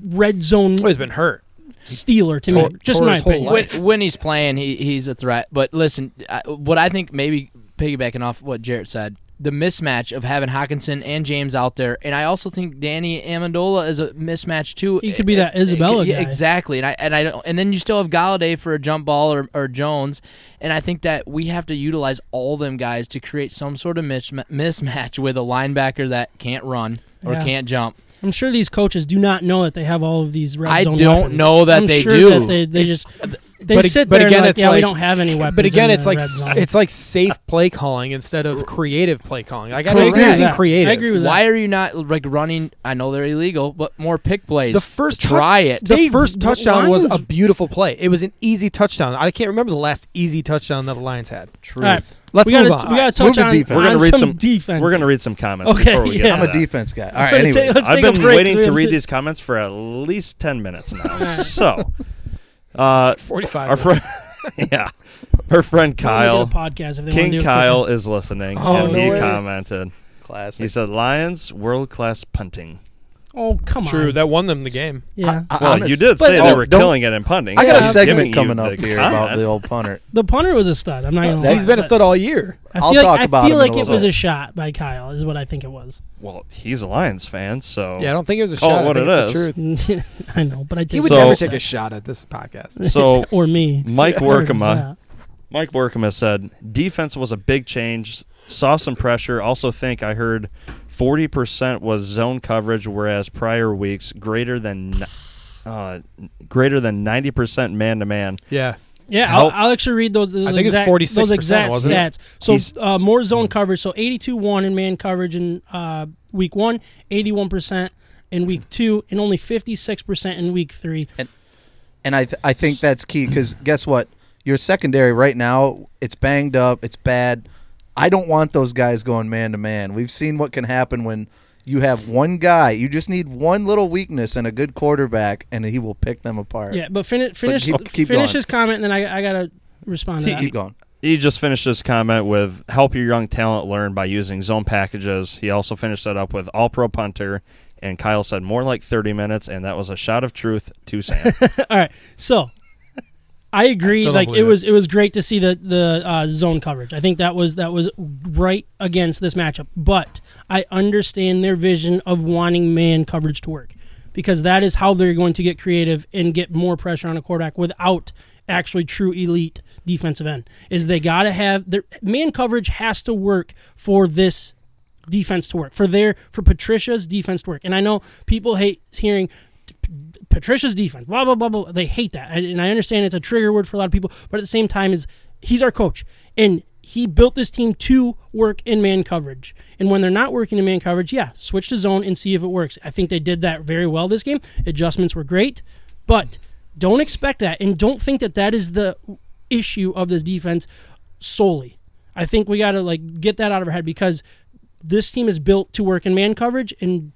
red zone Oh, he's been hurt. stealer to Tore- me. Just my opinion. when, when he's playing, he he's a threat. But listen, I, what I think maybe piggybacking off what Jarrett said, the mismatch of having Hockenson and James out there, and I also think Danny Amendola is a mismatch too. He could be uh, that it- it Isabella yeah, guy. exactly. And I and I don't, and then you still have Golladay for a jump ball or, or Jones, and I think that we have to utilize all them guys to create some sort of mismatch with a linebacker that can't run or Yeah. can't jump. I'm sure these coaches do not know that they have all of these red I don't weapons. know that I'm they sure do. That they, they just they But- sit but there again, and like, it's yeah, we don't have any weapons. But again, in it's the like s- zone. it's like safe play calling instead of creative play calling. Like I I don't agree think with anything that. creative. I agree with that. Why are you not like running? I know they're illegal, but more pick plays. The first tou- try it. The first the touchdown was a beautiful play. It was an easy touchdown. I can't remember the last easy touchdown that the Lions had. Truth. All right, Let's we gotta, on. We got to touch to on, defense. We're gonna on read some, some- defense. We're gonna read some comments Okay, before we get yeah. to I'm a that. defense guy. All right. Anyway, take- I've been waiting to read these comments for at least ten minutes now. so, uh, Forty-five. our friend, yeah, her friend Tell them to Kyle, podcast if they King Kyle is listening, Oh, and no he way. commented. classic. He said, "Lions world class punting." Oh come on. True, on. that won them the game. yeah. I- Well, honest- you did but- say oh, they were don't- killing it in punting. I got a so I'm segment you coming up the here about comment. the old punter. the punter was a stud. I'm not gonna That- lie. He's been a but stud all year. I I'll feel like, talk I about feel him in like a it little was bit. a shot by Kyle. Is what I think it was. Well, he's a Lions fan, so Yeah, I don't think it was a Call it shot. what I think it it's the is. truth. I know, but I did. He think would So- never take a shot at this podcast. So or me. Mike Workema, Yeah. Mike Workema said defense was a big change. Saw some pressure. Also think I heard forty percent was zone coverage, whereas prior weeks greater than uh, greater than ninety percent man to man. Yeah. Yeah, I'll, I'll actually read those. those I think it's exact, 46%, those exact wasn't it? So uh, more zone coverage. So 82-1 in man coverage in uh, week one, 81% in week two, and only 56% in week three. And I th- I think that's key because guess what? Your secondary right now it's banged up, it's bad. I don't want those guys going man to man. We've seen what can happen when you have one guy. You just need one little weakness and a good quarterback, and he will pick them apart. Yeah, but finish finish keep- keep finish going. his comment, and then I I gotta respond to that. Keep going. He just finished his comment with help your young talent learn by using zone packages. He also finished that up with all pro punter. And Kyle said more like 30 minutes, and that was a shot of truth to Sam. All right, so I agree. don't like it. was, it was great to see the the uh, zone coverage. I think that was that was right against this matchup. But I understand their vision of wanting man coverage to work because that is how they're going to get creative and get more pressure on a quarterback without actually true elite defensive end. Is they got to have their man coverage has to work for this defense to work for their for Patricia's defense to work. And I know people hate hearing Patricia's defense, blah blah blah blah. They hate that, and I understand it's a trigger word for a lot of people. But at the same time, is he's our coach, and he built this team to work in man coverage. And when they're not working in man coverage, yeah, switch to zone and see if it works. I think they did that very well this game. Adjustments were great, but don't expect that, and don't think that that is the issue of this defense solely. I think we got to like get that out of our head because this team is built to work in man coverage, and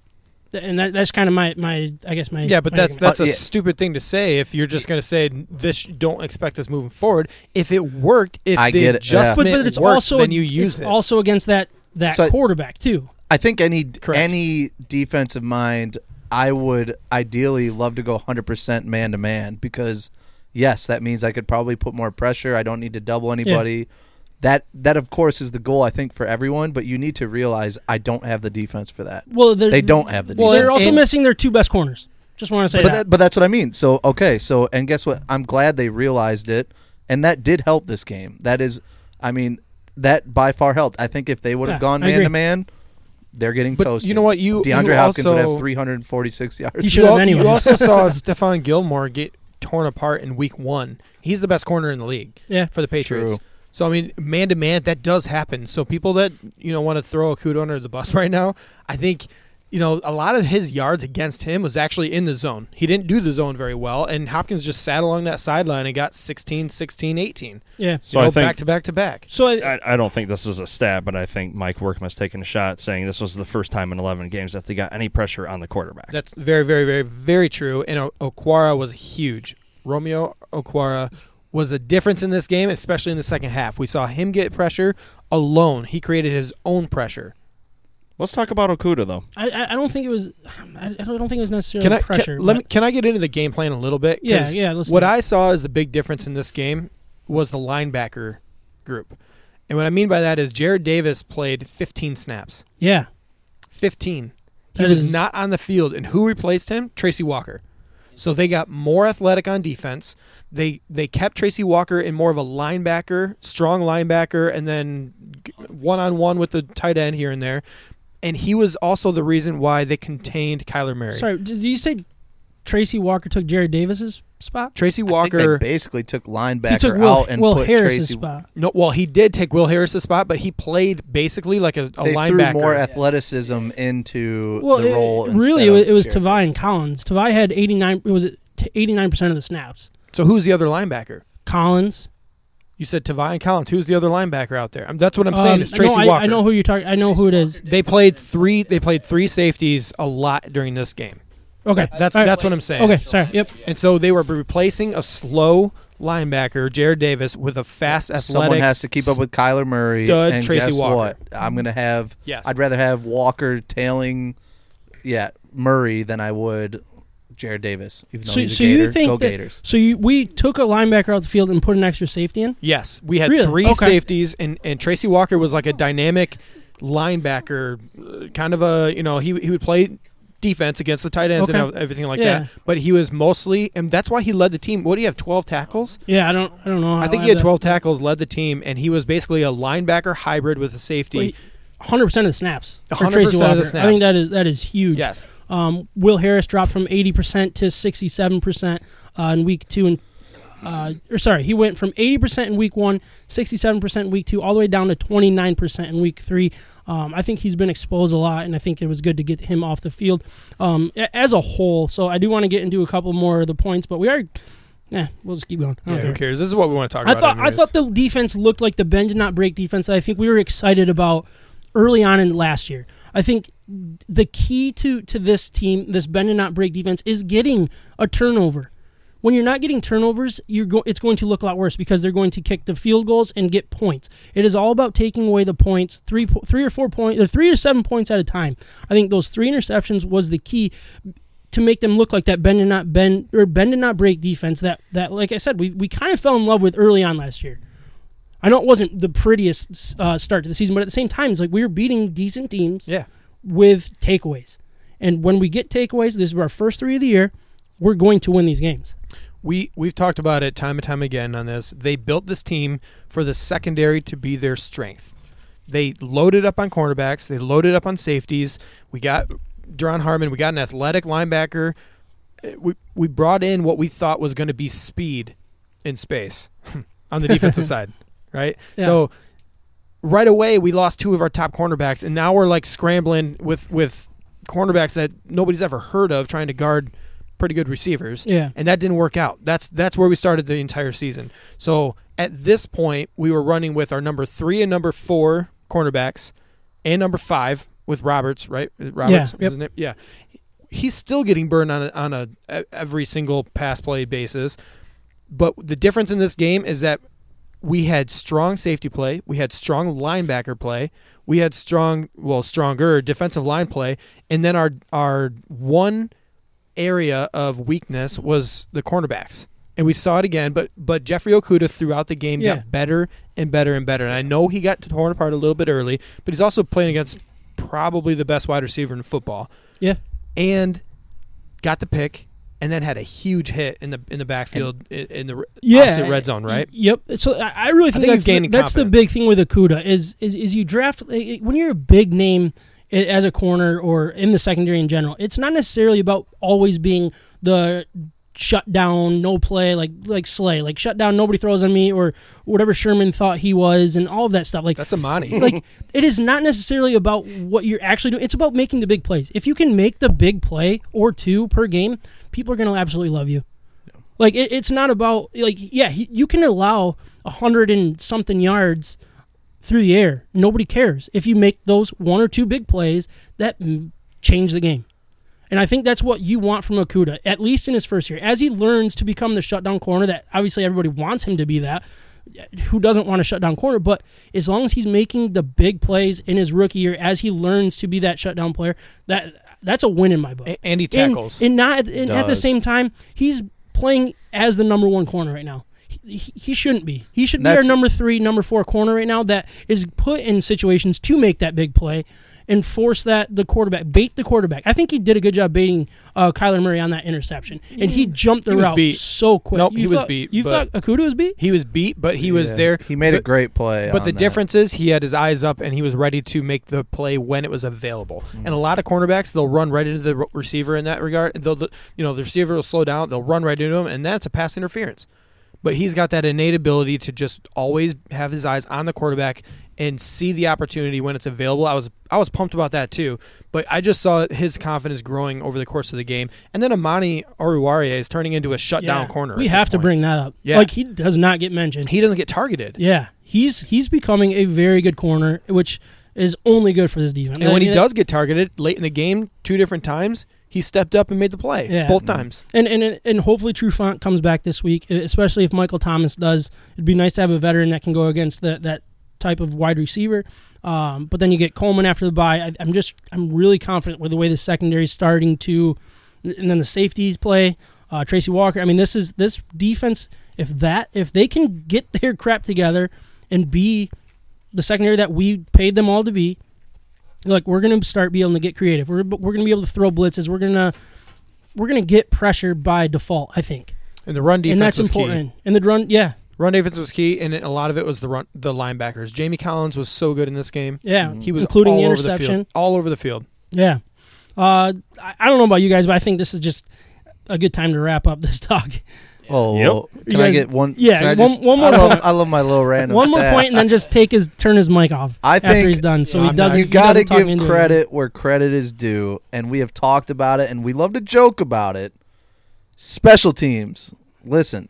and that, that's kind of my my I guess my Yeah, but my that's argument. that's Uh, a yeah. stupid thing to say if you're just going to say this. Don't expect this moving forward. If it worked, if I the get it, yeah. adjustment but, but it's worked, also then you use it's it. also against that that So I- quarterback too. I think any Correct. any defensive mind, I would ideally love to go 100% man to man because yes, that means I could probably put more pressure. I don't need to double anybody. That that of course is the goal I think for everyone, but you need to realize I don't have the defense for that. Well, they're- don't have the Well, defense. they're also and- missing their two best corners. Just want to say but, that. that, but that's what I mean. So okay, so and guess what? I'm glad they realized it, and that did help this game. That is, I mean, that by far helped. I think if they would have Yeah, gone man to man. they're getting But toasted. you know what? You DeAndre you Hopkins would have 346 yards. He should You, have anyway. you also saw Stephon Gilmore get torn apart in week one. He's the best corner in the league Yeah. for the Patriots. True. So I mean, man to man, that does happen. So people that you know want to throw Okudah under the bus right now, I think you know a lot of his yards against him was actually in the zone. He didn't do the zone very well, and Hopkins just sat along that sideline and got 16, 16, 18. Yeah. So you know, I think back to back to back. So I, I, I don't think this is a stat, but I think Mike Workman's taking a shot, saying this was the first time in 11 games that they got any pressure on the quarterback. That's very, very, very, very true. And O- Okwara was huge. Romeo Okwara was a difference in this game, especially in the second half. We saw him get pressure alone. He created his own pressure. Let's talk about Okudah though. I, I I don't think it was. I, I don't think it was necessarily Can I pressure. can, let me, can I get into the game plan a little bit? yeah, yeah. Let's What. I saw as the big difference in this game was the linebacker group. And what I mean by that is Jarrad Davis played 15 snaps. yeah 15. He That was is- not on the field. And who replaced him? Tracy Walker. So they got more athletic on defense. They they kept Tracy Walker in more of a linebacker, strong linebacker, and then one on one with the tight end here and there. And he was also the reason why they contained Kyler Murray. Sorry, did you say Tracy Walker took Jarrad Davis's spot? Tracy I think Walker. they basically took He linebacker took Will, out and Will put Harris's Tracy. spot. No, well, he did take Will Harris's spot, but he played basically like a, a They linebacker. threw more athleticism into Well, the it- role. really, it was, of it was Tavai and Collins. Tavai had eighty nine. It was eighty nine percent of the snaps? so who's the other linebacker? Collins. You said Tavai and Collins. Who's the other linebacker out there? Um, that's what I'm saying. Um, It's Tracy no, I, Walker. I know who you're talking. I know who it is. They played three. They played three safeties a lot during this game. Okay, That's All right. that's what I'm saying. okay. Sorry. Yep. And so they were replacing a slow linebacker, Jarrad Davis, with a fast, athletic. Someone has to keep up with Kyler Murray. stud and Tracy guess Walker. what? I'm gonna have. Yes. I'd rather have Walker tailing, yeah, Murray than I would Jarrad Davis. Even though So, he's a so Gator. you think Go that? Gators. So you we took a linebacker out the field and put an extra safety in? yes, we had Really? three Okay. safeties, and and Tracy Walker was like a dynamic linebacker, uh, kind of a you know he he would play defense against the tight ends and Okay. ev- everything like Yeah. that. But he was mostly, and that's why he led the team. What do you have? Twelve tackles. Yeah, I don't. I don't know. I think he had 12 tackles, led the team, and he was basically a linebacker hybrid with a safety. Hundred percent of the snaps. 100% Tracy of the Walker. I think that is that is huge. yes. Um, Will Harris dropped from eighty percent to sixty seven percent uh, in week two, and uh, or sorry, he went from eighty percent in week one, sixty seven percent in week two, all the way down to twenty nine percent in week three. Um, I think he's been exposed a lot, and I think it was good to get him off the field um, as a whole. So I do want to get into a couple more of the points, but we are. Yeah, we'll just keep going. Yeah, who cares? This is what we want to talk I about. thought I thought the defense looked like the bend did not break defense. that I think we were excited about early on in last year. I think the key to to this team, this bend and not break defense, is getting a turnover. When you're not getting turnovers, you're go- it's going to look a lot worse because they're going to kick the field goals and get points. It is all about taking away the points, three po- three or four points, or three to seven points at a time. I think those three interceptions was the key to make them look like that bend and not bend or bend and not break defense that that like I said we, we kind of fell in love with early on last year. I know it wasn't the prettiest uh, start to the season, but at the same time, it's like we were beating decent teams Yeah. with takeaways. And when we get takeaways, this is our first three of the year. We're going to win these games. We we've talked about it time and time again on this. They built this team for the secondary to be their strength. They loaded up on cornerbacks. They loaded up on safeties. We got Duron Harmon. We got an athletic linebacker. Uh, We we brought in what we thought was going to be speed in space on the defensive side, right? Yeah. So right away we lost two of our top cornerbacks, and now we're like scrambling with with cornerbacks that nobody's ever heard of trying to guard pretty good receivers Yeah. and that didn't work out. That's that's where we started the entire season. So at this point, we were running with our number three and number four cornerbacks, and number five with Roberts, right? Uh, Roberts, Yeah, yep. his name? yeah. He's still getting burned on a, on a e- every single pass play basis. But the difference in this game is that we had strong safety play, we had strong linebacker play, we had strong, well, stronger defensive line play, and then our our one area of weakness was the cornerbacks. And we saw it again, but but Jeffrey Okudah throughout the game Yeah. got better and better and better. And I know he got torn apart a little bit early, but he's also playing against probably the best wide receiver in football. Yeah. And got the pick and then had a huge hit in the in the backfield in, in the Yeah. opposite red zone, right? Yep. So I I really think, think that's, the, that's the big thing with Okudah is, is is you draft when you're a big name i- as a corner or in the secondary in general. It's not necessarily about always being the shut down, no play, like like Slay, like shut down, nobody throws on me, or whatever Sherman thought he was, and all of that stuff. Like That's Amani. like it is not necessarily about what you're actually doing. It's about making the big plays. If you can make the big play or two per game, people are going to absolutely love you. Like it, it's not about like yeah, he, you can allow a hundred and something yards through the air. Nobody cares if you make those one or two big plays that change the game. And I think that's what you want from Okudah, at least in his first year. As he learns to become the shutdown corner that obviously everybody wants him to be that, who doesn't want a shutdown corner, but as long as he's making the big plays in his rookie year, as he learns to be that shutdown player, that that's a win in my book. And he tackles. And, not and at the same time, he's playing as the number one corner right now. He, he, he shouldn't be. He should be our number three, number four corner right now that is put in situations to make that big play and force that the quarterback bait the quarterback. I think he did a good job baiting uh, Kyler Murray on that interception, and he jumped the He route beat. so quick. Nope, You he was beat, You but- thought Okudah was beat? he was beat, but he was there. He made a great play. But on the that. difference is he had his eyes up and he was ready to make the play when it was available. And a lot of cornerbacks they'll run right into the receiver in that regard. They'll you know the receiver will slow down, they'll run right into him, and that's a pass interference. But he's got that innate ability to just always have his eyes on the quarterback and see the opportunity when it's available. I was I was pumped about that too. But I just saw his confidence growing over the course of the game. And then Amani Oruwariye is turning into a shutdown Yeah. corner. We have to point. bring that up. Yeah. Like he does not get mentioned. he doesn't get targeted. yeah, he's he's becoming a very good corner, which is only good for this defense. And when he does get targeted late in the game, two different times, he stepped up and made the play. Yeah. Both times. And and and hopefully Trufant comes back this week, especially if Michael Thomas does. It'd be nice to have a veteran that can go against that that type of wide receiver. Um, but then you get Coleman after the bye. I, I'm just I'm really confident with the way the secondary is starting to, and then the safeties play. Uh, Tracy Walker. I mean, this is this defense. If that if they can get their crap together and be the secondary that we paid them all to be, like we're gonna start being able to get creative. We're we're gonna be able to throw blitzes. We're gonna we're gonna get pressure by default. I think, And the run defense and that's important. And the run, yeah. Run defense was key, and a lot of it was the run, the linebackers. Jamie Collins was so good in this game. yeah, He was including all the over interception. field, all over the field. Yeah, uh, I, I don't know about you guys, but I think this is just a good time to wrap up this talk. Oh, Yep. well, You can I guys- get one? yeah, can I one- just- one more I love, point. I love my little random. One more stats. point, and then just take his turn his mic off I think- after think he's done, so Yeah, he I'm doesn't. not- you he got to doesn't talk give into it. credit where credit is due, and we have talked about it, and we love to joke about it. Special teams. Listen,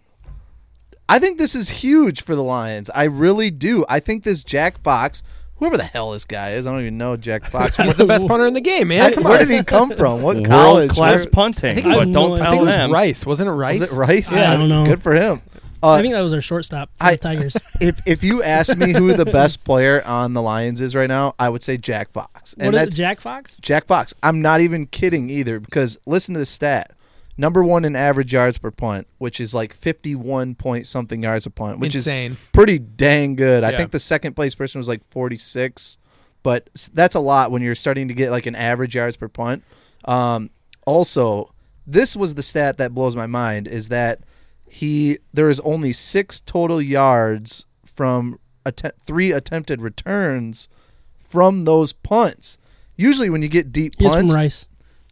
I think this is huge for the Lions. I really do. I think this Jack Fox, whoever the hell this guy is, I don't even know Jack Fox. He's the best punter in the game, man. I- Come where on. did he come from? What World college? class Where- punting, I think it was don't no- I I tell think it was him. Rice, wasn't it Rice? Was it Rice? Yeah, I don't know. Good for him. Uh, I think that was our shortstop for I- the Tigers. if if you ask me who the best player on the Lions is right now, I would say Jack Fox. what And is that's it, Jack Fox? Jack Fox. I'm not even kidding either because listen to the stat. Number one in average yards per punt, which is like 51 point something yards a punt, which Insane. is pretty dang good. I think the second place person was like 46, but that's a lot when you're starting to get like an average yards per punt. Um, also, this was the stat that blows my mind is that he there is only six total yards from att- three attempted returns from those punts. Usually, when you get deep He's from punts,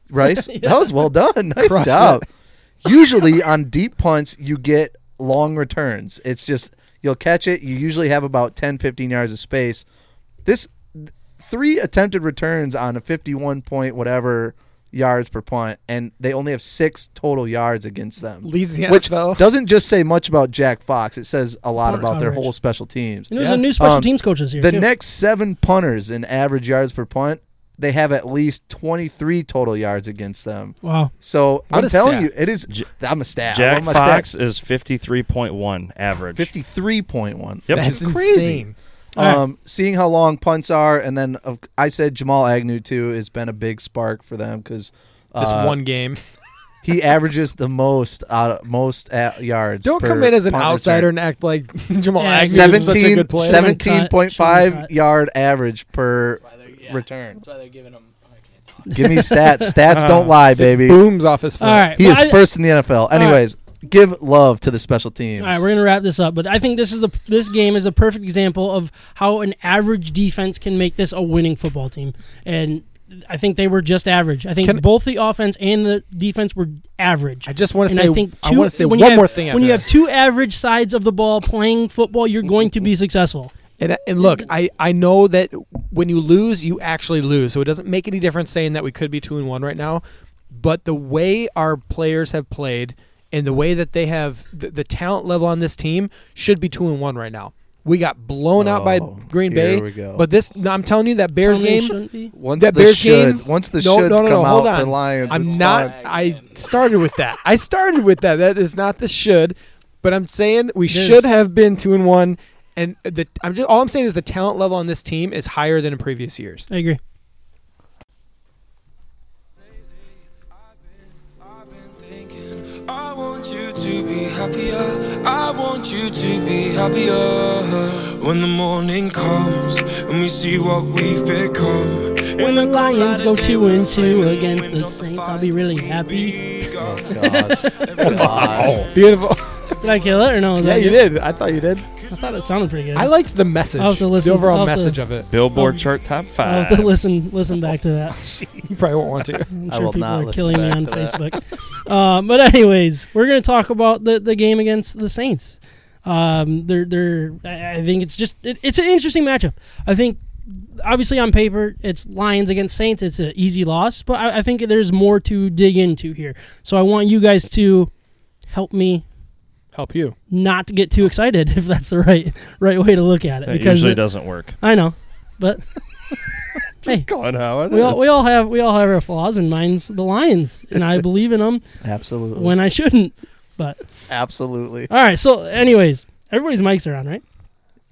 Rice. Rice. That was well done. Nice Crushed job. usually on deep punts, you get long returns. It's just you'll catch it. You usually have about 10, 15 yards of space. This three attempted returns on a 51 point whatever yards per punt, and they only have six total yards against them. Leads the Which NFL. doesn't just say much about Jack Fox. It says a lot Punt about their whole special teams. And there's Yeah. a new special Um, teams coach this year. The too. next seven punters in average yards per punt, they have at least 23 total yards against them. wow. So What I'm telling stat. you, it is. I'm a stat. Jack What am Fox stat? is 53.1 average. 53.1. Yep. That's That's crazy. insane. All right. Um, seeing how long punts are, and then uh, I said Jamal Agnew too has been a big spark for them because This uh, one game. he averages the most out of, most at yards. Don't per come in as an outsider return. and act like Jamal Yeah, Agnew is such a good player. 17.5 yard average per return. That's why they're giving them. Oh, I can't talk. Give me stats. Stats don't lie, baby. Booms off his foot. All right. He well, is I- first in the NFL. Anyways, give love to the special teams. All right, we're gonna wrap this up, but I think this is the this game is a perfect example of how an average defense can make this a winning football team, and I think they were just average. I think Can- both the offense and the defense were average. I just want to and say I think I two- want to say when one have, more thing. When after you that. have two average sides of the ball playing football, you're going to be successful. And, uh, and look, I, I know that when you lose, you actually lose. So it doesn't make any difference saying that we could be two and one right now. But the way our players have played and the way that they have the, the talent level on this team should be two and one right now. We got blown out by Oh, Green here Bay. we go. But this, no, I'm telling you, that Bears Tell game. Once that the Bears should, game- once the no, shoulds no, no, no, come hold out for on. Lions, I'm it's not. fine. I started with that. I started with that. That is not the should, but I'm saying we It is. should have been two and one. And the I'm just all I'm saying is the talent level on this team is higher than in previous years. I agree. I've been thinking, I want you to be happier. I want you to be happier. When the morning comes and we see what we've become. When the Lions go two and two against the Saints, I'll be really happy. Oh, gosh. wow. Beautiful. Did I kill it or no? Was yeah, that you good? did. I thought you did. I thought it sounded pretty good. I liked the message. I'll have to listen- The overall I'll have to- message of it. Billboard Um, chart top five. I'll five. have to listen listen back to that. You probably won't want to. I'm I sure will people not are listen killing me back on to that. Facebook. um, but anyways, we're gonna talk about the, the game against the Saints. Um, they're they're. I I think it's just it, it's an interesting matchup. I think obviously on paper it's Lions against Saints. It's an easy loss, but I, I think there's more to dig into here. So I want you guys to help me Help you. not to get too excited if that's the right right way to look at it. That because usually it- doesn't work. I know, but hey, Going how it we all we all have we all have our flaws, and mine's the Lions, and I believe in them Absolutely. when I shouldn't. But Absolutely. all right, so anyways, everybody's mics are on, right?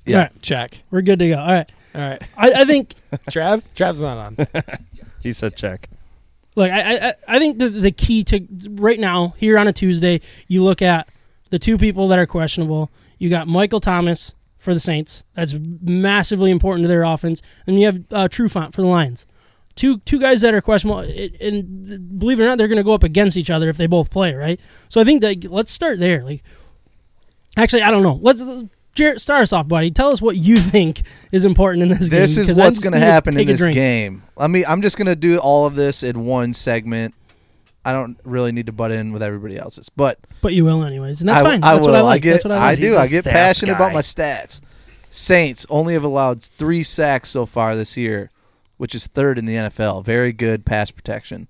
Yeah. All right, Check. we're good to go. All right, All right. I, I think Trav. Trav's not on. He said check. look, I I, I think the the key to right now here on a Tuesday, you look at the two people that are questionable. You got Michael Thomas for the Saints. That's massively important to their offense, and you have uh, Trufant for the Lions. Two two guys that are questionable, and believe it or not, they're going to go up against each other if they both play, right? So I think that let's start there. Like, actually, I don't know. Let's. Jarrett, start us off, buddy. Tell us what you think is important in this, game. This is 'cause I what's going to happen in this game. Let me. I'm just going to do all of this in one segment. I don't really need to butt in with everybody else's, but But you will anyways, and that's I, fine. I that's will. what I like. get. that's what I like. do. He's a I get stats passionate about guy. my stats. Saints only have allowed three sacks so far this year, which is third in the NFL. Very good pass protection.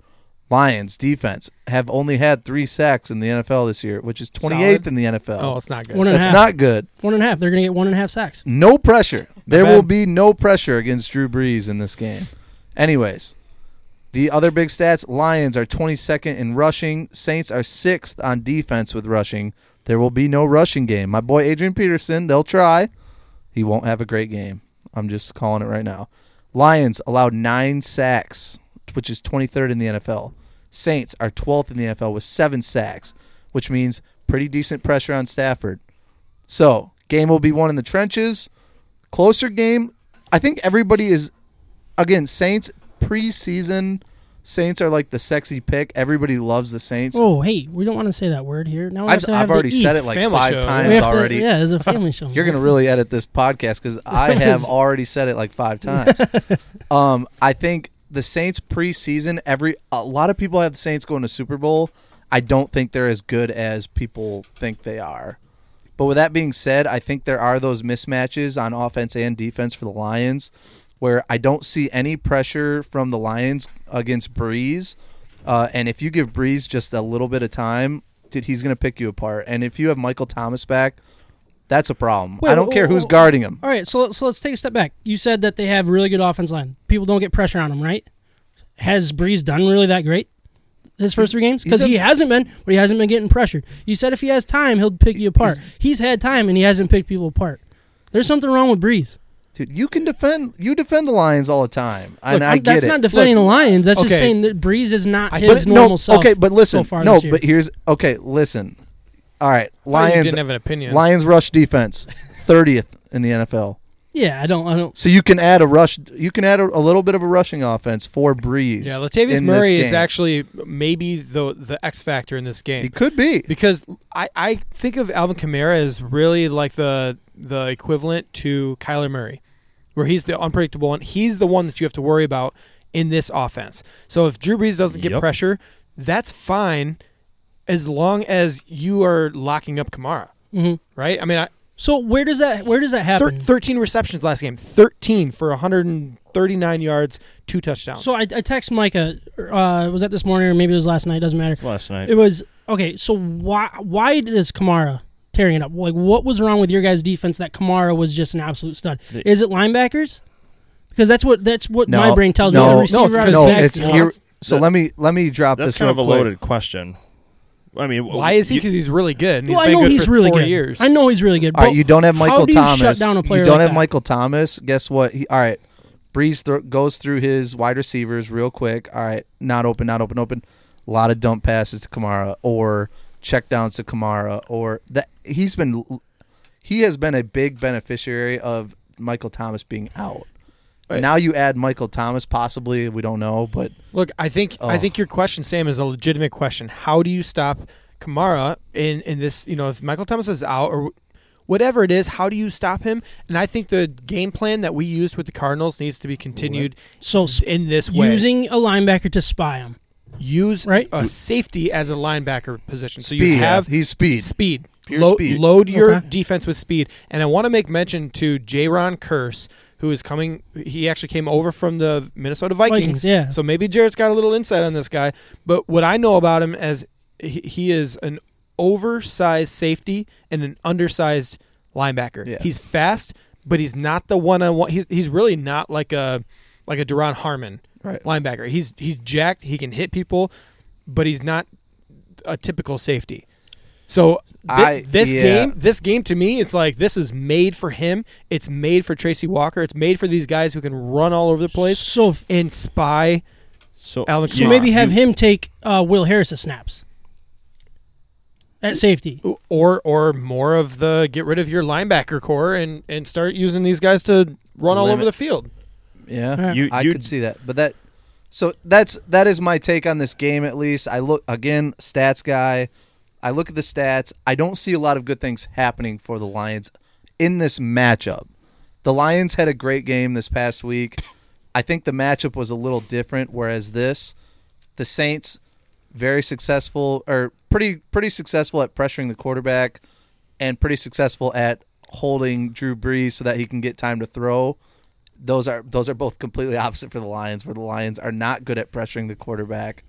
Lions defense have only had three sacks in the NFL this year, which is 28th Solid. in the NFL. Oh, it's not good. One and a That's half. not good. One and a half. They're going to get one and a half sacks. No pressure. There bad. will be no pressure against Drew Brees in this game. Anyways, the other big stats Lions are 22nd in rushing, Saints are 6th on defense with rushing. There will be no rushing game. My boy Adrian Peterson, they'll try. He won't have a great game. I'm just calling it right now. Lions allowed 9 sacks, which is 23rd in the NFL. Saints are 12th in the NFL with 7 sacks, which means pretty decent pressure on Stafford. So, game will be won in the trenches. Closer game. I think everybody is again Saints preseason. Saints are like the sexy pick. Everybody loves the Saints. Oh, hey, we don't want to say that word here. Now we I've, to I've the already said it like Family five show. times We to- already. yeah, it's a family show. You're gonna really edit this podcast because I have already said it like five times. um, I think the Saints preseason. Every a lot of people have the Saints going to Super Bowl. I don't think they're as good as people think they are. But with that being said, I think there are those mismatches on offense and defense for the Lions, where I don't see any pressure from the Lions against Brees. Uh, and if you give Brees just a little bit of time, dude, he's going to pick you apart. And if you have Michael Thomas back, that's a problem. Wait, I don't wait, care wait, who's guarding him. All right, so so let's take a step back. You said that they have really good offense line. People don't get pressure on them, right? Has Brees done really that great his first three games? Because he hasn't been, but he hasn't been getting pressured. You said if he has time, he'll pick you apart. He's had time and he hasn't picked people apart. There's something wrong with Brees. Dude, you can defend you defend the Lions all the time, and Look, I I'm- get that's it. not defending Look, the Lions. That's just saying that Brees is not I- his but normal no, self. okay, but listen, so far no, this year. but here's okay. Listen, all right, I you Lions didn't have an opinion. Lions rush defense, thirtieth in the NFL. Yeah, I don't, I don't. So you can add a rush. You can add a, a little bit of a rushing offense for Brees. yeah, Latavius in Murray this is actually maybe the the X factor in this game. He could be. because I, I think of Alvin Kamara as really like the the equivalent to Kyler Murray, where he's the unpredictable one. He's the one that you have to worry about. in this offense. So if Drew Brees doesn't get Yep. pressure, that's fine as long as you are locking up Kamara, Mhm. right? I mean, I, So where does that where does that thir- happen? 13 receptions last game, 13 for 139 yards, two touchdowns. So I, I text Micah. Uh, was that this morning or maybe it was last night? Doesn't matter. last night. It was okay. So why why does Kamara tearing it up? Like what was wrong with your guys' defense that Kamara was just an absolute stud? The- Is it linebackers? Because that's what that's what No, my brain tells no, me. no, The receiver it's out 'cause of no, it's here. So let me let me drop That's this kind of a quick. loaded question. I mean, Why is he? Because he's really good. And he's Well, I know good he's for really good. years. I know he's really good. All right, but you don't have how Michael do you Thomas. shut down a player you don't like have that? Michael Thomas. Guess what? He all right. Brees thro- goes through his wide receivers real quick. All right, not open, not open, open. A lot of dump passes to Kamara or check downs to Kamara or that he's been he has been a big beneficiary of Michael Thomas being out. Right. Now you add Michael Thomas, possibly we don't know, but Look, I think I Oh. think your question, Sam, is a legitimate question. How do you stop Kamara in in this? You know, if Michael Thomas is out or whatever it is, how do you stop him? And I think the game plan that we used with the Cardinals needs to be continued so in this way. using a linebacker to spy him. Use Right. a safety as a linebacker position. So speed. you have he's speed. speed. Lo- speed. Load your Okay. defense with speed. And I want to make mention to Jayron Kearse, who is coming. He actually came over from the Minnesota Vikings. Vikings, yeah. So maybe Jarrett's got a little insight on this guy. But what I know about him as he, he is an oversized safety and an undersized linebacker. Yeah. He's fast, but he's not the one on one. He's he's really not like a like a Duron Harmon Right. linebacker. He's he's jacked. He can hit people, but he's not a typical safety. So thi- I- this yeah. game, this game to me, it's like this is made for him. It's made for Tracy Walker. It's made for these guys who can run all over the place So f- and spy. so Alvin so Kamara. maybe have you- him take uh, Will Harris's snaps at safety. Or or more of the get rid of your linebacker core and and start using these guys to run all over Limit. the field. Yeah. Alright. You, I could see that, but that. So that's that is my take on this game. At least I look again, stats guy. I look at the stats. I don't see a lot of good things happening for the Lions in this matchup. The Lions had a great game this past week. I think the matchup was a little different. Whereas this, the Saints, very successful or pretty pretty successful at pressuring the quarterback, and pretty successful at holding Drew Brees so that he can get time to throw those are those are both completely opposite for the Lions, where the Lions are not good at pressuring the quarterback,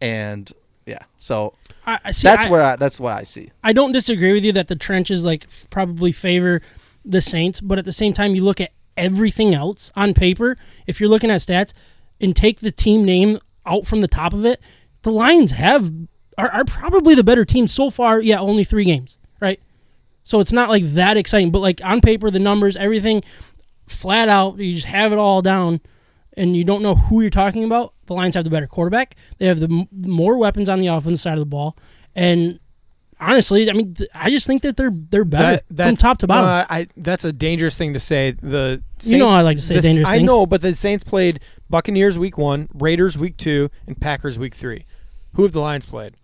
and yeah, so I, I see. that's I, where I, that's what I see. I don't disagree with you that the trenches like f- probably favor the Saints, but at the same time, you look at everything else on paper. If you're looking at stats and take the team name out from the top of it, the Lions have are, are probably the better team so far. Yeah, only three games, right? So it's not like that exciting, but like on paper, the numbers, everything, flat out, you just have it all down, and you don't know who you're talking about. The Lions have the better quarterback. They have the m- more weapons on the offensive side of the ball, and honestly, I mean, th- I just think that they're they're better from top to bottom. uh, I, that's a dangerous thing to say. The Saints, You know I like to say the- dangerous I things. know, but the Saints played Buccaneers week one, Raiders week two, and Packers week three. Who have the Lions played?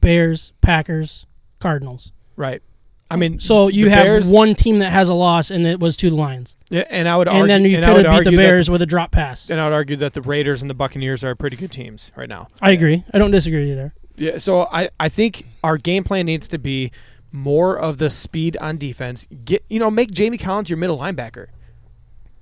Bears, Packers, Cardinals. Right. I mean, So you have Bears, one team that has a loss, and it was to the Lions. Yeah, and I would argue, And then you could have beat the argue that Bears with a drop pass. and I would argue that the Raiders and the Buccaneers are pretty good teams right now. I agree. I don't disagree either. Yeah, so I, I think our game plan needs to be more of the speed on defense. Get you know, make Jamie Collins your middle linebacker.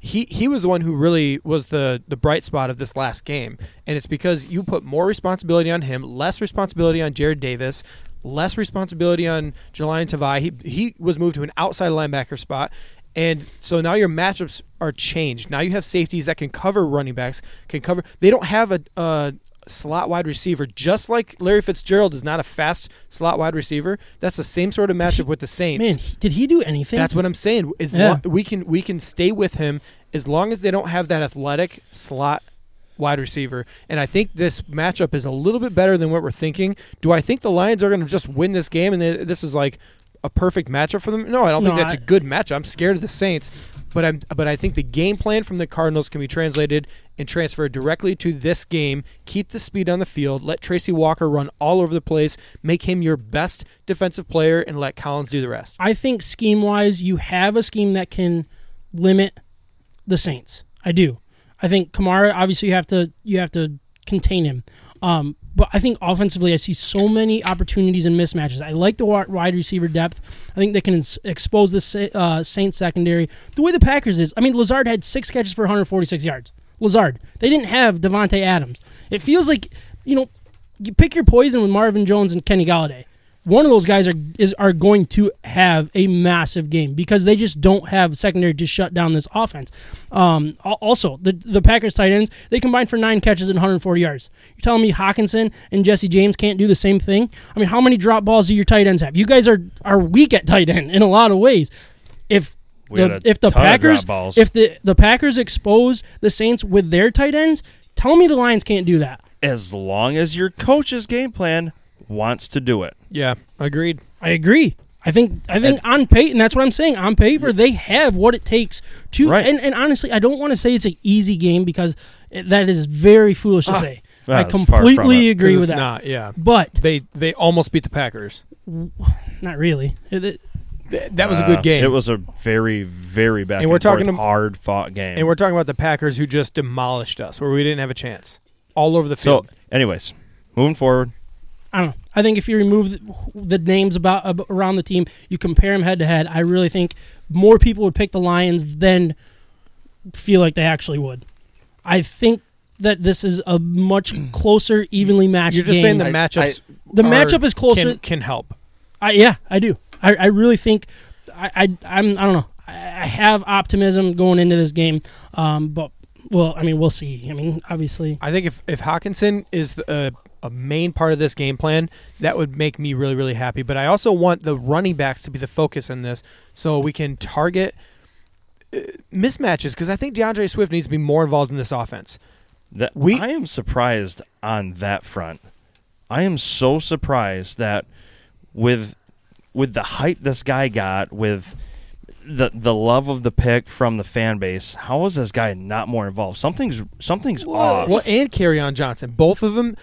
He he was the one who really was the the bright spot of this last game, and it's because you put more responsibility on him, less responsibility on Jarrad Davis, less responsibility on Jahlani Tavai. He he was moved to an outside linebacker spot. And so now your matchups are changed. Now you have safeties that can cover running backs, can cover. They don't have a, a slot wide receiver, just like Larry Fitzgerald is not a fast slot wide receiver. That's the same sort of matchup with the Saints. Man, did he do anything? That's what I'm saying. Is Yeah. lo- we can we can stay with him as long as they don't have that athletic slot wide receiver. And I think this matchup is a little bit better than what we're thinking. Do I think the Lions are going to just win this game and they, this is like a perfect matchup for them? No, I don't think that's I- a good matchup. I'm scared of the Saints. But I'm but I think the game plan from the Cardinals can be translated and transferred directly to this game. Keep the speed on the field. Let Tracy Walker run all over the place. Make him your best defensive player and let Collins do the rest. I think scheme wise, you have a scheme that can limit the Saints. I do. I think Kamara obviously you have to you have to contain him. Um, but I think offensively, I see so many opportunities and mismatches. I like the wide receiver depth. I think they can ins- expose the Sa- uh, Saints secondary the way the Packers is. I mean, Lazard had six catches for 146 yards. Lazard. They didn't have Davante Adams. It feels like you know you pick your poison with Marvin Jones and Kenny Golladay. One of those guys are is are going to have a massive game because they just don't have secondary to shut down this offense. Um, also, the the Packers tight ends they combined for nine catches and 140 yards. You're telling me Hockenson and Jesse James can't do the same thing? I mean, how many drop balls do your tight ends have? You guys are are weak at tight end in a lot of ways. If the, if the Packers balls. if the the Packers expose the Saints with their tight ends, tell me the Lions can't do that. As long as your coach's game plan wants to do it. Yeah, agreed. I agree. I think I think on paper, and that's what I'm saying. On paper, they have what it takes to. Right. And, and honestly, I don't want to say it's an easy game because it, that is very foolish to say. Ah, I that's far from completely it. agree 'Cause with it's that. Not, yeah. But They they almost beat the Packers. not really. It- it- Th- That was a Uh, good game. It was a very, very back And and, we're forth, talking hard fought game. and we're talking about the Packers who just demolished us, where we didn't have a chance, all over the so, field. anyways, moving forward, I don't know. I think if you remove the, the names about ab- around the team, you compare them head to head. I really think more people would pick the Lions than feel like they actually would. I think that this is a much closer, evenly matched You're just game. saying the I- matchups. The are- matchup is closer- Can, can help. I, yeah, I do. I, I really think I, I I'm I don't know. I, I have optimism going into this game, um, but well, I mean, we'll see. I mean, obviously, I think if if Hockenson is the, uh, a main part of this game plan, that would make me really really happy. But I also want the running backs to be the focus in this, so we can target uh, mismatches because I think D'Andre Swift needs to be more involved in this offense. that We- I am surprised on that front. I am so surprised that with with the hype this guy got, with the the love of the pick from the fan base, how is this guy not more involved? Something's something's off. Well, and Kerryon Johnson, both of them.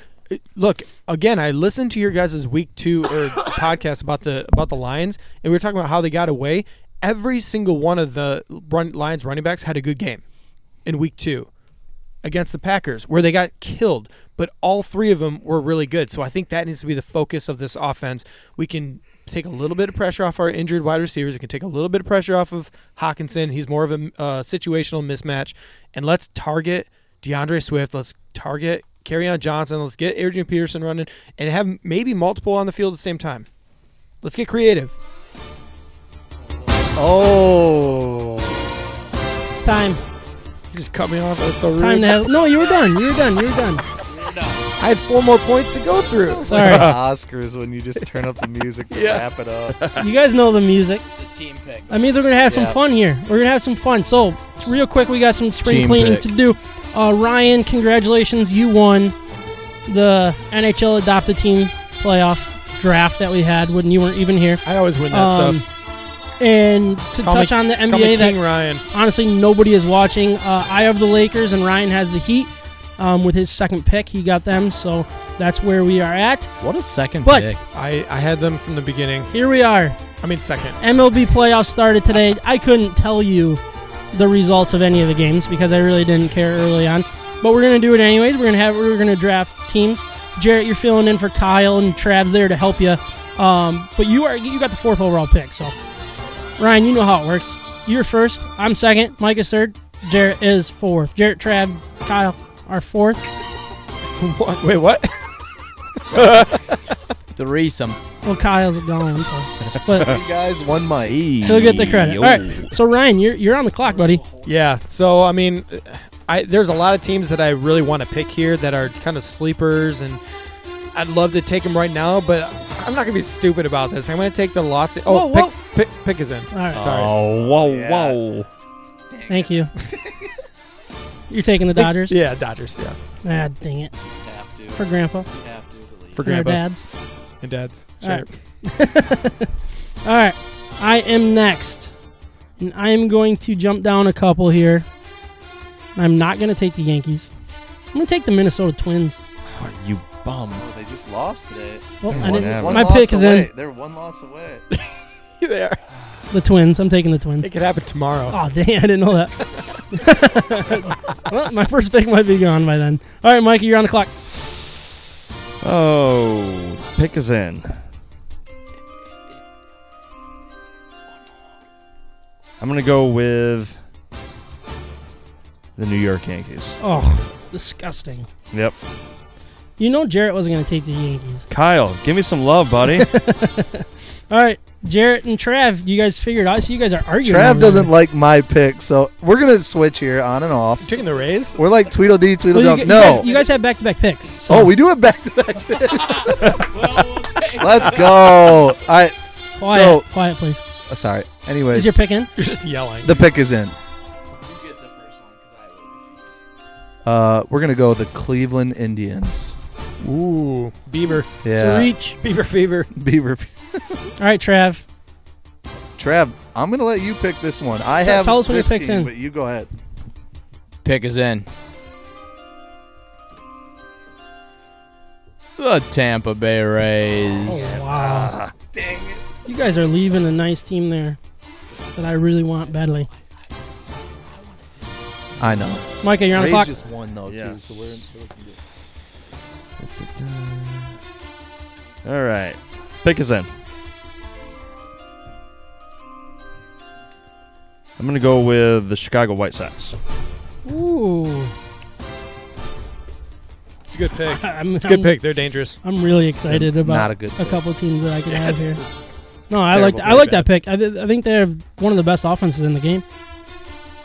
Look again. I listened to your guys' week two or podcast about the about the Lions, and we were talking about how they got away. Every single one of the run, Lions running backs had a good game in week two against the Packers, where they got killed. But all three of them were really good. So I think that needs to be the focus of this offense. We can take a little bit of pressure off our injured wide receivers. We can take a little bit of pressure off of Hockenson. He's more of a uh, situational mismatch. And let's target D'Andre Swift. Let's target on Johnson. Let's get Adrian Peterson running and have maybe multiple on the field at the same time. Let's get creative. Oh. it's time. You just cut me off. That was so rude. Time to have. No, you were done. You were done. You were done. I had four more points to go through. Sorry. Oscars when you just turn up the music to Yeah. wrap it up. you guys know the music. It's a team pick. That means we're gonna have some fun here. We're gonna have some fun. So, real quick, we got some spring Team cleaning pick. to do. Uh, Ryan, congratulations, you won the NHL Adopt a team playoff draft that we had when you weren't even here. I always win that Um, stuff. And to Call me- touch on the Call me NBA, that King Ryan. honestly nobody is watching. Uh, I have the Lakers, and Ryan has the Heat. Um, with his second pick, he got them, so that's where we are at. What a second But- pick. I, I had them from the beginning. Here we are. I mean, second. MLB playoffs started today. I couldn't tell you the results of any of the games because I really didn't care early on. But we're gonna do it anyways. We're gonna have we're gonna draft teams. Jarrett, you're filling in for Kyle and Trav's there to help you. Um, but you are you got the fourth overall pick. So Ryan, you know how it works. You're first. I'm second. Mike is third. Jarrett is fourth. Jarrett, Trav, Kyle are fourth. What? Wait, what? Threesome. Well, Kyle's gone. So. But You guys, won my E. he'll get the credit. All right. So Ryan, you're you're on the clock, buddy. Yeah. So I mean, I there's a lot of teams that I really want to pick here that are kind of sleepers, and I'd love to take them right now, but I'm not gonna be stupid about this. I'm gonna take the Los. Oh, Whoa, pick, whoa. pick pick is in. All right. Sorry. Oh, whoa, Yeah. whoa. Thank you. You're taking the Dodgers? Yeah, Dodgers. Yeah, Ah, dang it. Have to. For Grandpa. Have to. for For our Grandpa dads. And dads. All Sure. right. All right. I am next. And I am going to jump down a couple here. I'm not going to take the Yankees. I'm going to take the Minnesota Twins. Oh, you bum. Oh, they just lost today. Well, I didn't, One my pick is away. in. They're one loss away. they are. The Twins. I'm taking the Twins. It could happen tomorrow. Oh dang! I didn't know that. well, my first pick might be gone by then. All right, Mikey, you're on the clock. Oh, pick is in. I'm gonna go with the New York Yankees. Oh, disgusting. Yep. You know Jarrett wasn't going to take the Yankees. Kyle, give me some love, buddy. All right, Jarrett and Trav, you guys figured out. I see you guys are arguing. Trav over doesn't there. like my pick, so we're gonna switch here on and off. You taking the Rays? We're like Tweedledee, Well, Tweedledum. you, you no. guys, you guys have back-to-back picks. So oh, we do have back to back picks. Let's go. All right. quiet, so- quiet, please. uh, Sorry. Anyways, is your pick in? You're just yelling. the pick is in. Uh, we're gonna go with the Cleveland Indians. Ooh, Beaver. It's a Yeah, reach. Beaver fever. Beaver. All right, Trav. Trav, I'm gonna let you pick this one. I Tell- have tell us when your this pick's team, in. but you go ahead. Pick is in. The Tampa Bay Rays. Oh wow! Ah, dang it. You guys are leaving a nice team there that I really want badly. I know. Micah, you're on the Rays clock. just won though too, so we're in. so we can do- All right. Pick is in. I'm gonna go with the Chicago White Sox. Ooh, It's a good pick. I'm, It's a good I'm- pick. They're dangerous. I'm really excited about Not a good. a pick. couple teams that I could have here. No, I like I like that pick. I, th- I think they're one of the best offenses in the game.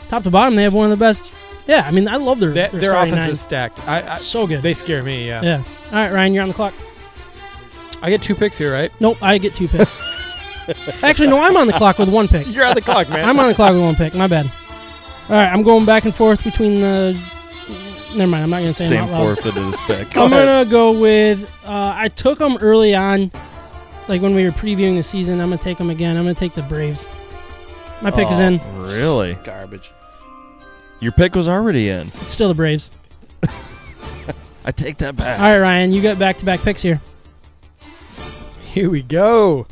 Top to bottom, they have one of the best. Yeah, I mean, I love their Their, their, their offense nine. is stacked. I, I so good. they scare me. Yeah. yeah. All right, Ryan, you're on the clock. I get two picks here, right? Nope, I get two picks. Actually, no, I'm on the clock with one pick. You're on the clock, man. I'm on the clock with one pick. My bad. All right, I'm going back and forth between the. Never mind. I'm not gonna say them Same out loud. forfeit as pick. I'm gonna go with. Uh, I took them early on, like when we were previewing the season. I'm gonna take them again. I'm gonna take the Braves. My pick is Oh. in. Really? Garbage. Your pick was already in. It's still the Braves. I take that back. All right, Ryan, you got back-to-back picks here. Here we go.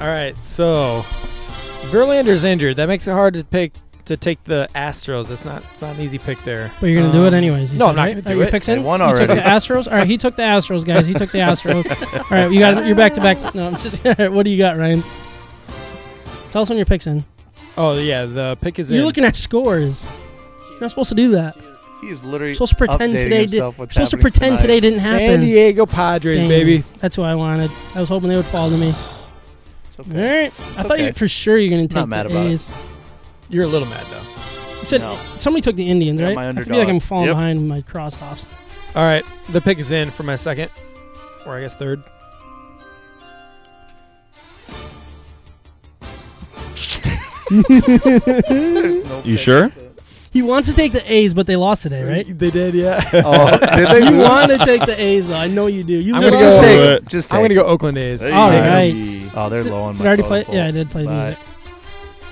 All right, so Verlander's injured. That makes it hard to pick to take the Astros. It's not. It's not an easy pick there. But you're gonna do it Um, anyways. you no, said, I'm not right? gonna Are do your it. Picks They in? won You took already. the Astros. All right, he took the Astros, guys. He took the Astros. All right, you got you're back to back. No, I'm just. what do you got, Ryan? Tell us when your picks in. Oh yeah, the pick is You're in. looking at scores. You're not supposed to do that. He is literally You're supposed to pretend updating today. Did, himself what's supposed to happening pretend tonight. today didn't happen. San Diego Padres, Dang, baby. That's what I wanted. I was hoping they would fall to me. It's All okay. right. I thought okay. you for sure you're gonna take Not mad the about it. You're a little mad though. You said No. somebody took the Indians, Yeah, right? my I feel like. I'm falling Yep. behind my cross offs. All right, the pick is in for my second, or I guess third. There's no You pick. sure? He wants to take the A's, but they lost today, right? They did, yeah. Oh, did they? You lose? want to take the A's, though. I know you do. You I'm live gonna Just go- take Do it. it. Just I'm gonna go Oakland A's. Hey. All Take it. right. Oh, they're Did, low on did my I already totem play? pole. Yeah, I did play Bye. music.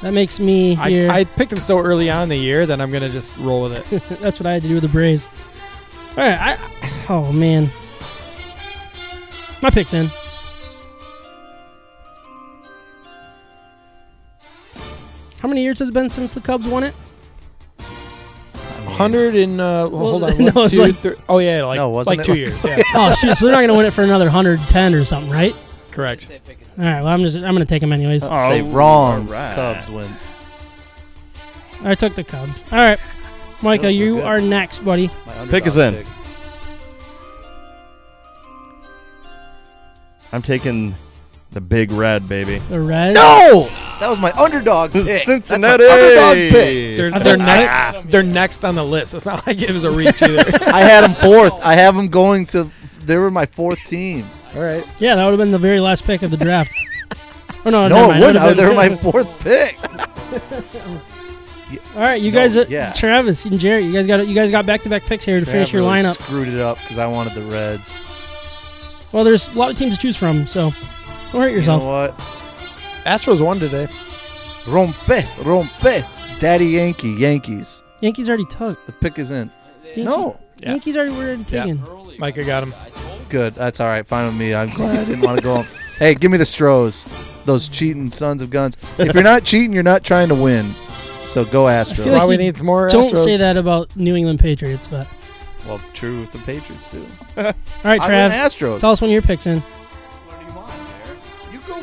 That makes me here. I, I picked them so early on in the year that I'm gonna just roll with it. That's what I had to do with the Braves. All right. I, oh man, my pick's in. How many years has it been since the Cubs won it? Hundred and uh, well, Well, hold on, no, one, it's two, like- three- oh yeah, like No, wasn't like it two like- years. Yeah, oh shoot! So they're not gonna win it for another 110 or something, right? correct. All right. Well, I'm just I'm gonna take them anyways. Oh, Say wrong. alright. Cubs win. I took the Cubs. All right, Micah, Still, you we're good. are next, buddy. My Pick is underdog in. pick. I'm taking the big red, baby. The red. No, that was my underdog pick. Cincinnati. That's my underdog pick. They're, they're next. They're next on the list. It's not like it was a reach either. I had them fourth. I have them going to. They were my fourth team. All right. Yeah, that would have been the very last pick of the draft. oh no, No, it mind. wouldn't. That'd They have were my fourth pick. All right, you No, guys, are, yeah. Travis and Jerry, you guys got you guys got back to back picks here to finish your really lineup. Screwed it up because I wanted the Reds. Well, there's a lot of teams to choose from, so don't hurt You yourself. know what? Astros won today. Rompe, rompe. Daddy Yankee, Yankees. Yankees already took. The pick is in. Yankee- No, Yeah. Yankees already were already Yeah. taken. Micah got him. good. That's all right. Fine with me. I'm glad I didn't want to go. Hey, give me the Stros. those cheating sons of guns. If you're not cheating, you're not trying to win. So go Astros. That's like why we need some more. Don't Astros. say that about New England Patriots, but well, true with the Patriots too. all right, I Trav. went Astros. Tell us when your picks in.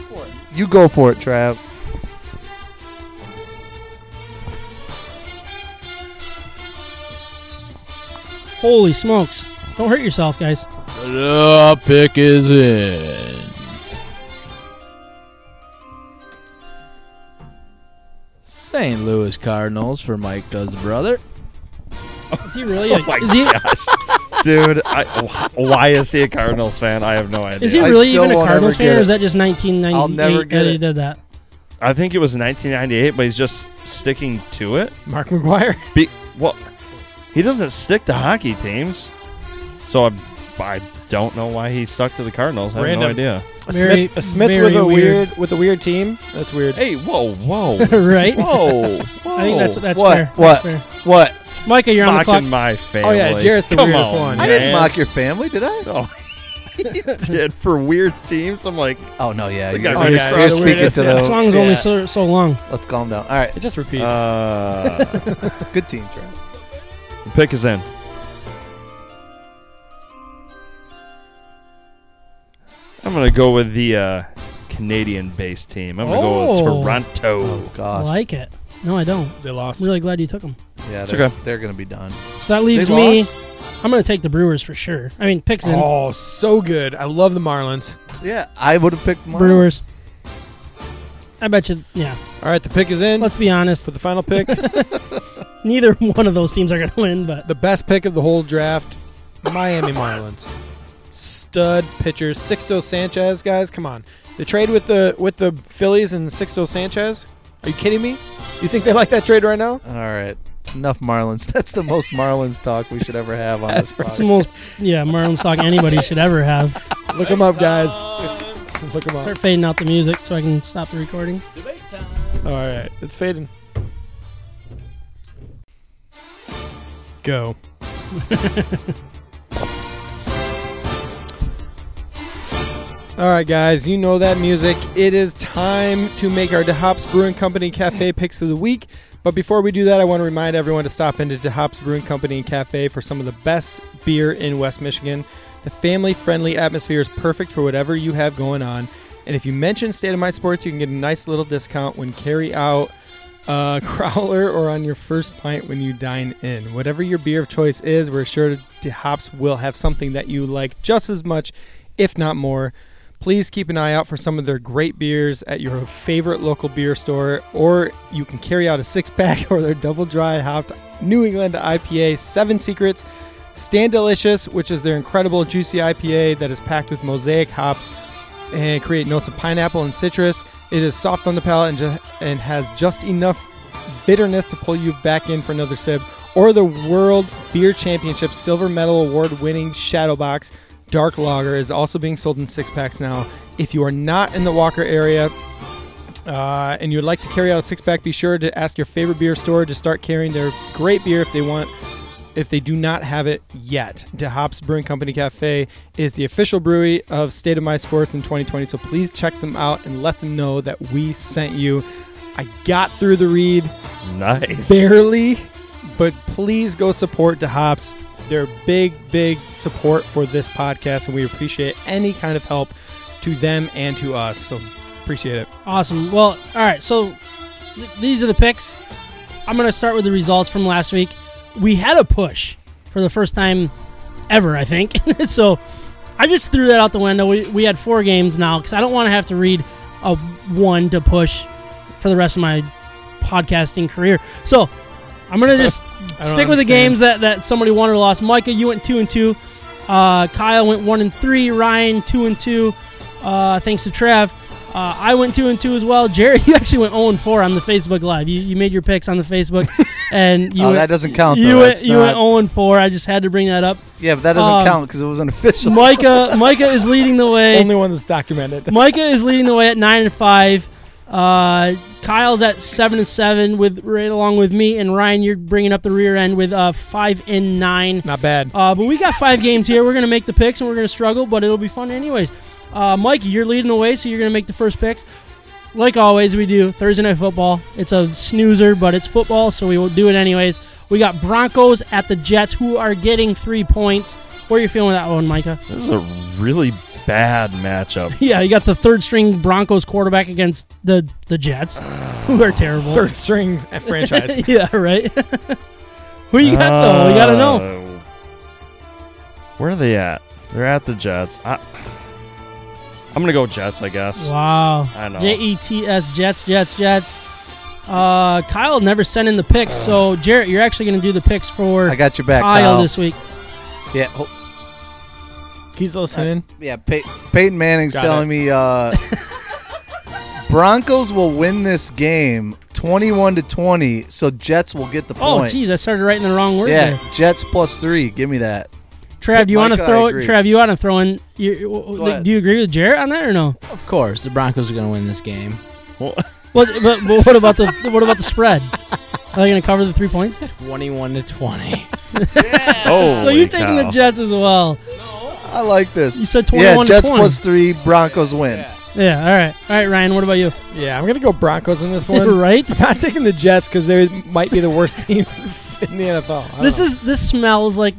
For it. You go for it, Trav. Holy smokes! Don't hurt yourself, guys. The pick is in. St. Louis Cardinals for Mike Micah's brother. Is he really? Oh a, Oh my is he? gosh, dude! I, why is he a Cardinals fan? I have no idea. Is he really even a Cardinals fan, or is that just 1998 I'll never get that he it. did that? I think it was 1998, but he's just sticking to it. Mark McGwire. Be, well, he doesn't stick to hockey teams, so I'm I don't know why he stuck to the Cardinals. I have no idea. A Very- Smith, a Smith very with a weird. weird. with a weird team. That's weird. Hey, whoa, whoa, right? whoa, whoa! I think that's that's What? fair. What? That's fair. What? Micah, you're on the mocking clock. my family. Oh, yeah, Jarrett's the Come weirdest on, one. I didn't man. mock your family, did I? Oh, he did for weird teams. I'm like, Oh no, yeah. Think You're, I you're, it. you're Yeah, the speaking weirdest, to yeah. the The song's only yeah. so so long. Let's calm down. All right, It just repeats. uh, good team, Trav. the pick is in. I'm gonna go with the uh, Canadian-based team. I'm gonna go Oh. with Toronto. Oh I gosh. like it. No, I don't. they lost. I'm really glad you took them. yeah, they're, okay. they're gonna be done. So that leaves They me. lost? I'm going to take the Brewers for sure. I mean, picks in Oh, so good. I love the Marlins. Yeah, I would have picked Marlins. Brewers. I bet you. Yeah. All right, the pick is in Let's be honest. for the final pick. Neither one of those teams are going to win, but the best pick of the whole draft, Miami Marlins. Stud pitcher, Sixto Sanchez, guys. Come on, the trade with the with the Phillies and Sixto Sanchez. Are you kidding me? You think they like that trade right now? All right, enough Marlins. That's the most Marlins talk we should ever have on this it's the most yeah Marlins stock anybody should ever have. Look them up, guys. Look them up. Start fading out the music so I can stop the recording. Debate time. All right, it's fading. Go. All right, guys, you know that music. It is time to make our DeHops Brewing Company Cafe picks of the week. But before we do that, I want to remind everyone to stop into DeHops Brewing Company and Cafe for some of the best beer in West Michigan. The family friendly atmosphere is perfect for whatever you have going on. And if you mention State of MI Sports, you can get a nice little discount when carry out uh, growler or on your first pint when you dine in. Whatever your beer of choice is, we're sure DeHops will have something that you like just as much, if not more. Please keep an eye out for some of their great beers at your favorite local beer store, or you can carry out a six pack or their double dry hopped New England IPA, Seven Secrets. Stand Delicious, which is their incredible juicy IPA that is packed with mosaic hops and create notes of pineapple and citrus. It is soft on the palate and, ju- and has just enough bitterness to pull you back in for another sip. Or the World Beer Championship Silver Medal Award winning Shadowbox Dark Lager is also being sold in six packs now. If you are not in the Walker area, uh, and you would like to carry out a six pack, be sure to ask your favorite beer store to start carrying their great beer if they want. If they do not have it yet, DeHops Brewing Company Cafe is the official brewery of State of MI Sports in 2020. So please check them out and let them know that we sent you. I got through the read Nice. barely, but please go support DeHops. They're big, big support for this podcast, and we appreciate any kind of help to them and to us. So appreciate it. Awesome. Well, all right. So th- these are the picks. I'm going to start with the results from last week. We had a push for the first time ever, I think. so I just threw that out the window. We, we had four games now because I don't want to have to read a one to push for the rest of my podcasting career. So I'm going to just don't stick with the games that, that somebody won or lost. Micah, you went two and two. Uh, Kyle went one and three. Ryan two and two. Uh, thanks to Trev. Uh, I went two and two as well. Jerry, you actually went zero and four on the Facebook Live. You, you made your picks on the Facebook, and you oh, went, that doesn't count. You went That's you not- went zero and four. I just had to bring that up. Yeah, but that doesn't um, count because it wasn't official. Micah Micah is leading the way. Only one that's documented. Micah is leading the way at nine and five. Uh, Kyle's at seven and seven with right along with me, and Ryan, you're bringing up the rear end with uh, five and nine. Not bad. Uh, but we got five games here. We're gonna make the picks, and we're gonna struggle, but it'll be fun anyways. Uh, Mikey, you're leading the way, so you're gonna make the first picks. like always, we do Thursday night football. It's a snoozer, but it's football, so we will do it anyways. We got Broncos at the Jets, who are getting three points. What are you feeling with that one, Micah? This is a really bad matchup. Yeah, you got the third string Broncos quarterback against the the Jets, who are terrible. Third string franchise. yeah, right. who you got though? You gotta know. Uh, Where are they at? They're at the Jets. I, I'm gonna go Jets, I guess. Wow. I know. J E T S Jets Jets Jets. Uh, Kyle never sent in the picks, so Jarrett, you're actually going to do the picks for I got your back, Kyle, Kyle. this week. Yeah, ho- He's listening. yeah. Pey- Peyton Manning's Got telling me uh, Broncos will win this game, twenty-one to twenty. So Jets will get the Oh, points. geez, I started writing the wrong word yeah, there. Jets plus three. Give me that. Trav, do you want to throw it? agree. Trav, you want to throw in? You, ahead. do you agree with Jarrett on that or no? Of course, the Broncos are going to win this game. Well, What, but, but what about the what about the spread? Are they going to cover the three points? 21 to 20. oh, so you're taking the Jets as well. I like this. You said yeah, 21 Jets to 20. plus three. Broncos win. Yeah, all right, all right, Ryan. What about you? Yeah, I'm gonna go Broncos in this one. right? I'm not taking the Jets because they might be the worst team in the NFL. This know. is this smells like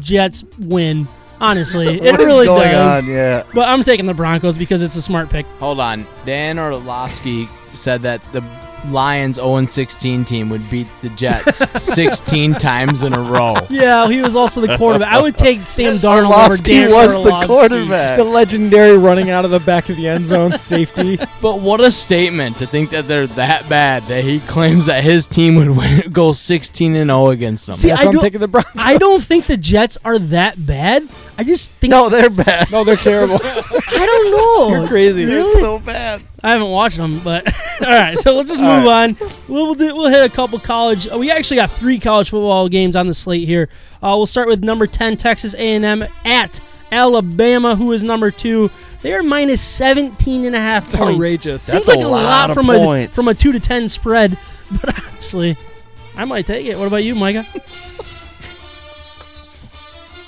Jets win. Honestly, it What is really going does. on? Yeah. But I'm taking the Broncos because it's a smart pick. Hold on. Dan Orlovsky said that the Lions 0-16 team would beat the Jets 16 times in a row. Yeah, he was also the quarterback. I would take Sam Darnold over Orlovsky Dan was the quarterback. the legendary running out of the back of the end zone safety. But what a statement to think that they're that bad that he claims that his team would win, go 16 and 0 against them. See, That's I why I'm don't- taking the Broncos. I don't think the Jets are that bad. I just think No, they're bad. No, they're terrible. I don't know. You're crazy. They're Really? so bad. I haven't watched them, but all right. So let's just move on. We'll we'll, do, we'll hit a couple college. uh, We actually got three college football games on the slate here. Uh, we'll start with number ten Texas A&M at Alabama, who is number two. They are minus 17 and a half It's points. outrageous. Seems That's like a a lot lot of from a points. from a two to ten spread, but honestly, I might take it. What about you, Micah?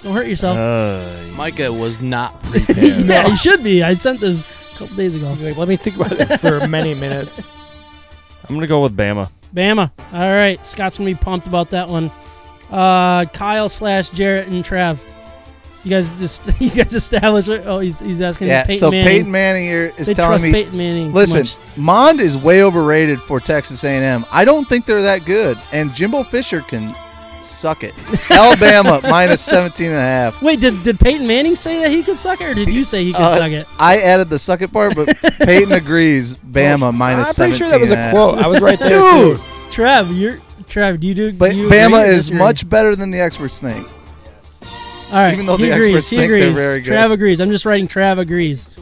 Don't hurt yourself. Uh, Micah was not prepared. yeah, he should be. I sent this a couple days ago. He's like, let me think about this for many minutes. I'm gonna go with Bama. Bama. All right, Scott's gonna be pumped about that one. Uh, Kyle slash Jarrett and Trav. You guys just you guys established. Right? Oh, he's, he's asking. Yeah. Peyton so Manning. Peyton Manning here is they telling trust me. Peyton Manning. too Listen, much. Mond is way overrated for Texas A&M. I don't think they're that good, and Jimbo Fisher can suck it. Alabama minus 17 and a half. Wait, did did Peyton Manning say that he could suck it, or did you say he could Uh, suck it? I added the suck it part, but Peyton agrees. Bama minus I'm pretty sure that was and a quote. I was right there Dude, too. Trav, you're Trav. Do you do? but do you Bama or is much better than the experts think. All right, even though he the agrees. experts he think they're agrees. very good. Trav agrees. I'm just writing. Trav agrees.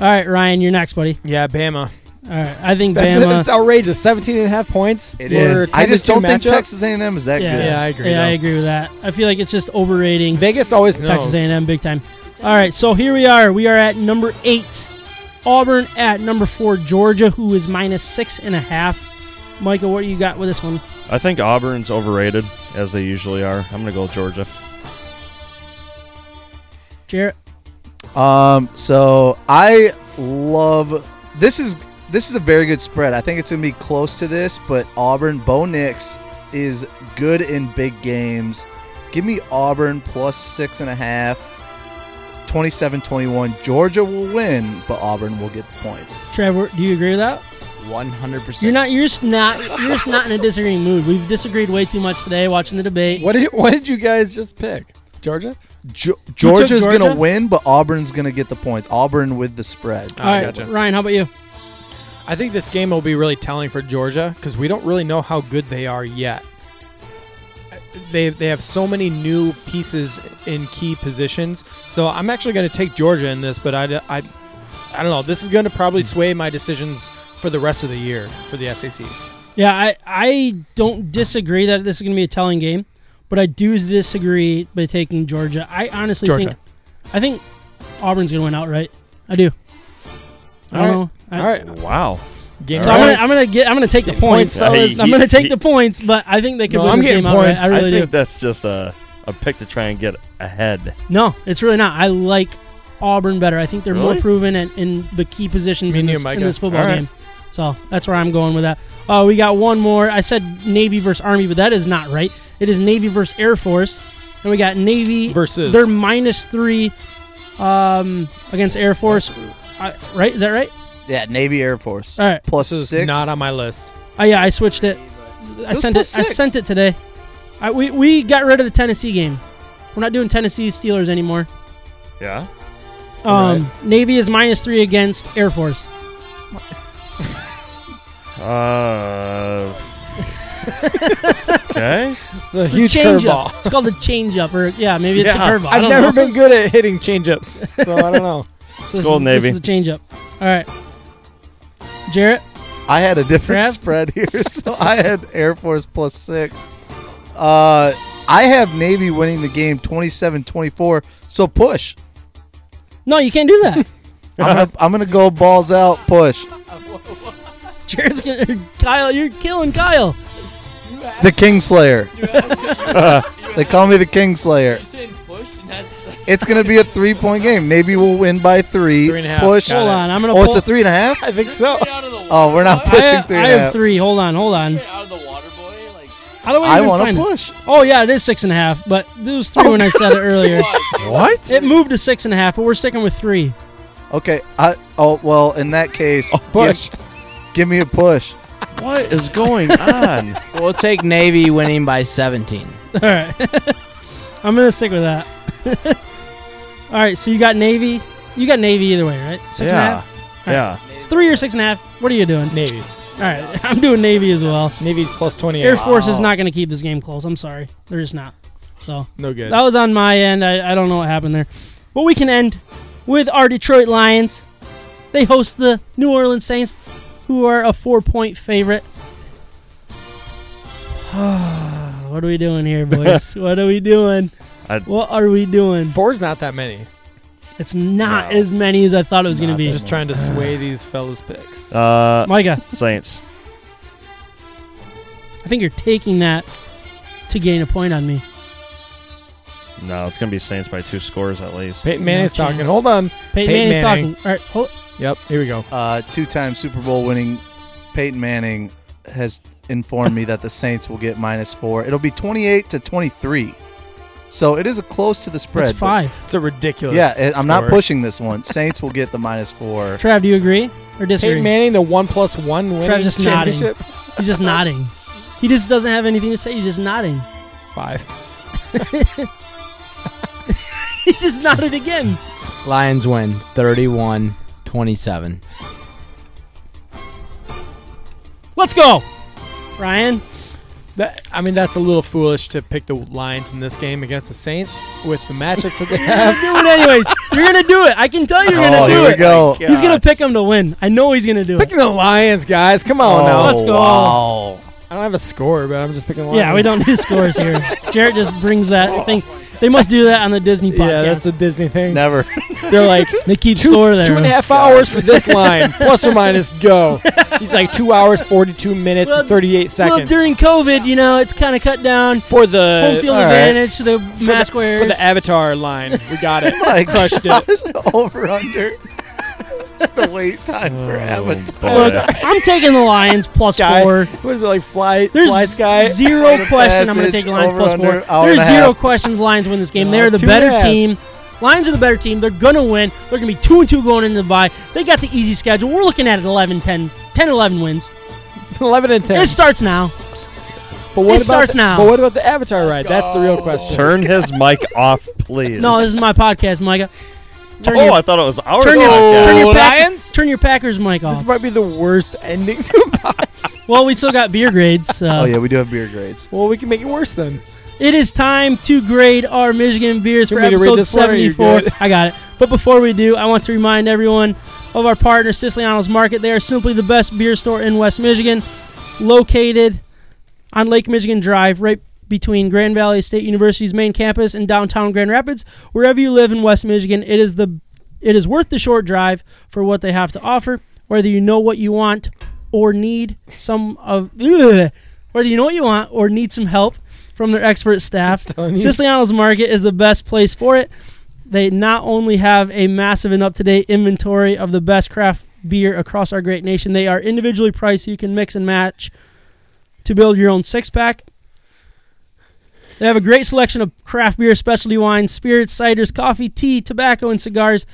All right, Ryan, you're next, buddy. Yeah, Bama. All right, I think That's Bama. it's outrageous. 17 and a half points. It for is. a I 10 just don't think matchup. Texas A&M is that yeah, good. Yeah, I agree, Yeah, I though. agree with that. I feel like it's just overrating. Vegas always knows. Texas A&M big time. All right, so here we are. We are at number eight, Auburn at number four, Georgia, who is minus six and a half. Michael, what do you got with this one? I think Auburn's overrated, as they usually are. I'm gonna go with Georgia. Jarrett? Um, so I love this is this is a very good spread. I think it's gonna be close to this, but Auburn, Bo Nix is good in big games. Give me Auburn plus six and a half. 27-21. Georgia will win, but Auburn will get the points. Trevor, do you agree with that? 100%. You're not. You're just not. You're just not in a disagreeing mood. We've disagreed way too much today watching the debate. What did what did you guys just pick? Georgia? Ge- Georgia's Georgia? gonna win, but Auburn's gonna get the points. Auburn with the spread. All right, gotcha. Ryan, how about you? I think this game will be really telling for Georgia because we don't really know how good they are yet. They they have so many new pieces in key positions, so I'm actually going to take Georgia in this. But I, I, I don't know. This is going to probably hmm. sway my decisions for the rest of the year for the SEC. Yeah, I I don't disagree that this is going to be a telling game, but I do disagree by taking Georgia. I honestly Georgia. think I think Auburn's going to win outright. I do. I don't know. I- All right, Wow. game So I'm gonna. I'm gonna get I'm gonna take the points, points, fellas. fellas. I'm gonna take He- the points, but I think they can No, win I'm this getting game outright. points. I really I do. think that's just a, a pick to try and get ahead. No, it's really not. I like Auburn better. I think they're more Really? proven in, in the key positions Me in and you, this, in Micah. this football All right. game. So that's where I'm going with that. Uh, we got one more. I said Navy versus Army, but that is not right. It is Navy versus Air Force, and we got Navy Versus. They're minus three um, against Air Force. I, right? Is that right? Yeah, Navy Air Force. All right. Plus This is six. not on my list. Oh yeah, I switched it. I was sent it. plus I six. sent it today. I, we we got rid of the Tennessee game. We're not doing Tennessee Steelers anymore. Yeah. Um, Navy is minus three against Air Force. Uh. okay. It's a It's huge a change curveball. It's called a change up, or yeah, maybe it's Yeah. a curveball. I I've don't never know. been good at hitting changeups, so I don't know. So this Go is- Navy. This is a change up. All right, Jarrett. I had a different Crab? spread here, so I had Air Force plus six. Uh, I have Navy winning the game 27-24. So push. No, you can't do that. I'm gonna, I'm gonna go balls out. Push. Jarrett's gonna. Kyle, you're killing Kyle. The Kingslayer. They call me the Kingslayer. It's gonna be a three point game. Maybe we'll win by three. Three and a half. Push. Got Hold it. on, I'm gonna. Oh, it's a three and a half. I think so. Oh, we're not pushing have, three I and a have half. three. Hold on, hold on. Out of the water boy, like How do I I even want find to it? push. Oh yeah, it is six and a half, but it was three when I said it earlier. What? It moved to six and a half, but we're sticking with three. Okay. I. Oh well. In that case, oh, Push. Give, give me a push. What is going on? we'll take Navy winning by 17. All right, I'm gonna stick with that. All right, so you got Navy. You got Navy either way, right? Six and a yeah. half. Yeah. It's three or six and a half. What are you doing? Navy. All right, I'm doing Navy as well. Navy plus 28. Air Force is not gonna keep this game close. I'm sorry, they're just not. So No good. that was on my end. I, I don't know what happened there, but we can end with our Detroit Lions. They host the New Orleans Saints, who are a four-point favorite. what are we doing here, boys? what are we doing? I- What are we doing? Four's not that many. It's not No. as many as I thought it was going to Not be. that Just trying to sway these fellas' picks. Uh, Micah, Saints. I think you're taking that to gain a point on me. No, it's gonna be Saints by two scores at least. Peyton no Manning's chance. talking. Hold on. Peyton, Peyton Manning's Manning. talking. All right, hold, Yep. Here we go. Uh, two-time Super Bowl winning Peyton Manning has informed me that the Saints will get minus four. It'll be 28 to 23. So it is a close to the spread. that's but- five. It's a ridiculous. Yeah, it, I'm not score. pushing this one. Saints will get the minus four. Trav, do you agree or disagree? Peyton Manning, the one plus one winning Trevor's just nodding. championship. He's just nodding. He just doesn't have anything to say. He's just nodding. Five. he just nodded again. Lions win 31 27. Let's go, Ryan. That, I mean, that's a little foolish to pick the Lions in this game against the Saints with the matchups that they have. You're doing it anyways. You're gonna do it. I can tell you're gonna oh, do here we it. go. Oh he's gonna pick them to win. I know he's gonna do it. Picking the Lions, guys. Come on Oh, now. Let's go. Wow. I don't have a score, but I'm just picking the Lions. Yeah, we don't do scores here. Jarrett just brings that thing. They must do that on the Disney podcast. Yeah, that's a Disney thing. Never. They're like they keep two, score there. two and a half hours for this line, plus or minus go. He's like two hours, 42 minutes, Well, and 38 seconds. Well, during COVID, you know, it's kind of cut down. for the Home field advantage to the for mask the, wearers. for the Avatar line, we got it. My Crushed it. Over under. the wait time for Oh, Avatar. Look, I'm taking the Lions plus Sky. four. What is it like? Fly, There's fly sky. zero Rite of question. I'm going to take the Lions over plus under, four. hour and There's zero half. questions. Lions win this game. No, They're the two and a better half. team. Lions are the better team. They're going to win. They're going to be 2 and 2 going into the bye. They got the easy schedule. We're looking at it 11 10, 10 11 wins. 11 and 10. It starts now. but what it about starts the, now. But what about the Avatar ride? That's the real question. Turn his mic off, please. No, this is my podcast, Micah. Turn oh, your, I thought it was our turn your, podcast. turn, your Oh, Pack- Lions? turn your Packers mic off. This might be the worst ending to a podcast. Well, we still got beer grades. So. Oh, yeah, we do have beer grades. Well, we can make it worse then. It is time to grade our Michigan beers You for want me to read episode this one or you 74. good? I got it. But before we do, I want to remind everyone of our partner, Siciliano's Market. They are simply the best beer store in West Michigan, located on Lake Michigan Drive, right between Grand Valley State University's main campus and downtown Grand Rapids. Wherever you live in West Michigan, it is the it is worth the short drive for what they have to offer. Whether you know what you want or need some of ugh, whether you know what you want or need some help from their expert staff. Siciliano's Market is the best place for it. They not only have a massive and up to date inventory of the best craft beer across our great nation, they are individually priced so you can mix and match to build your own six pack. They have a great selection of craft beer, specialty wines, spirits, ciders, coffee, tea, tobacco, and cigars.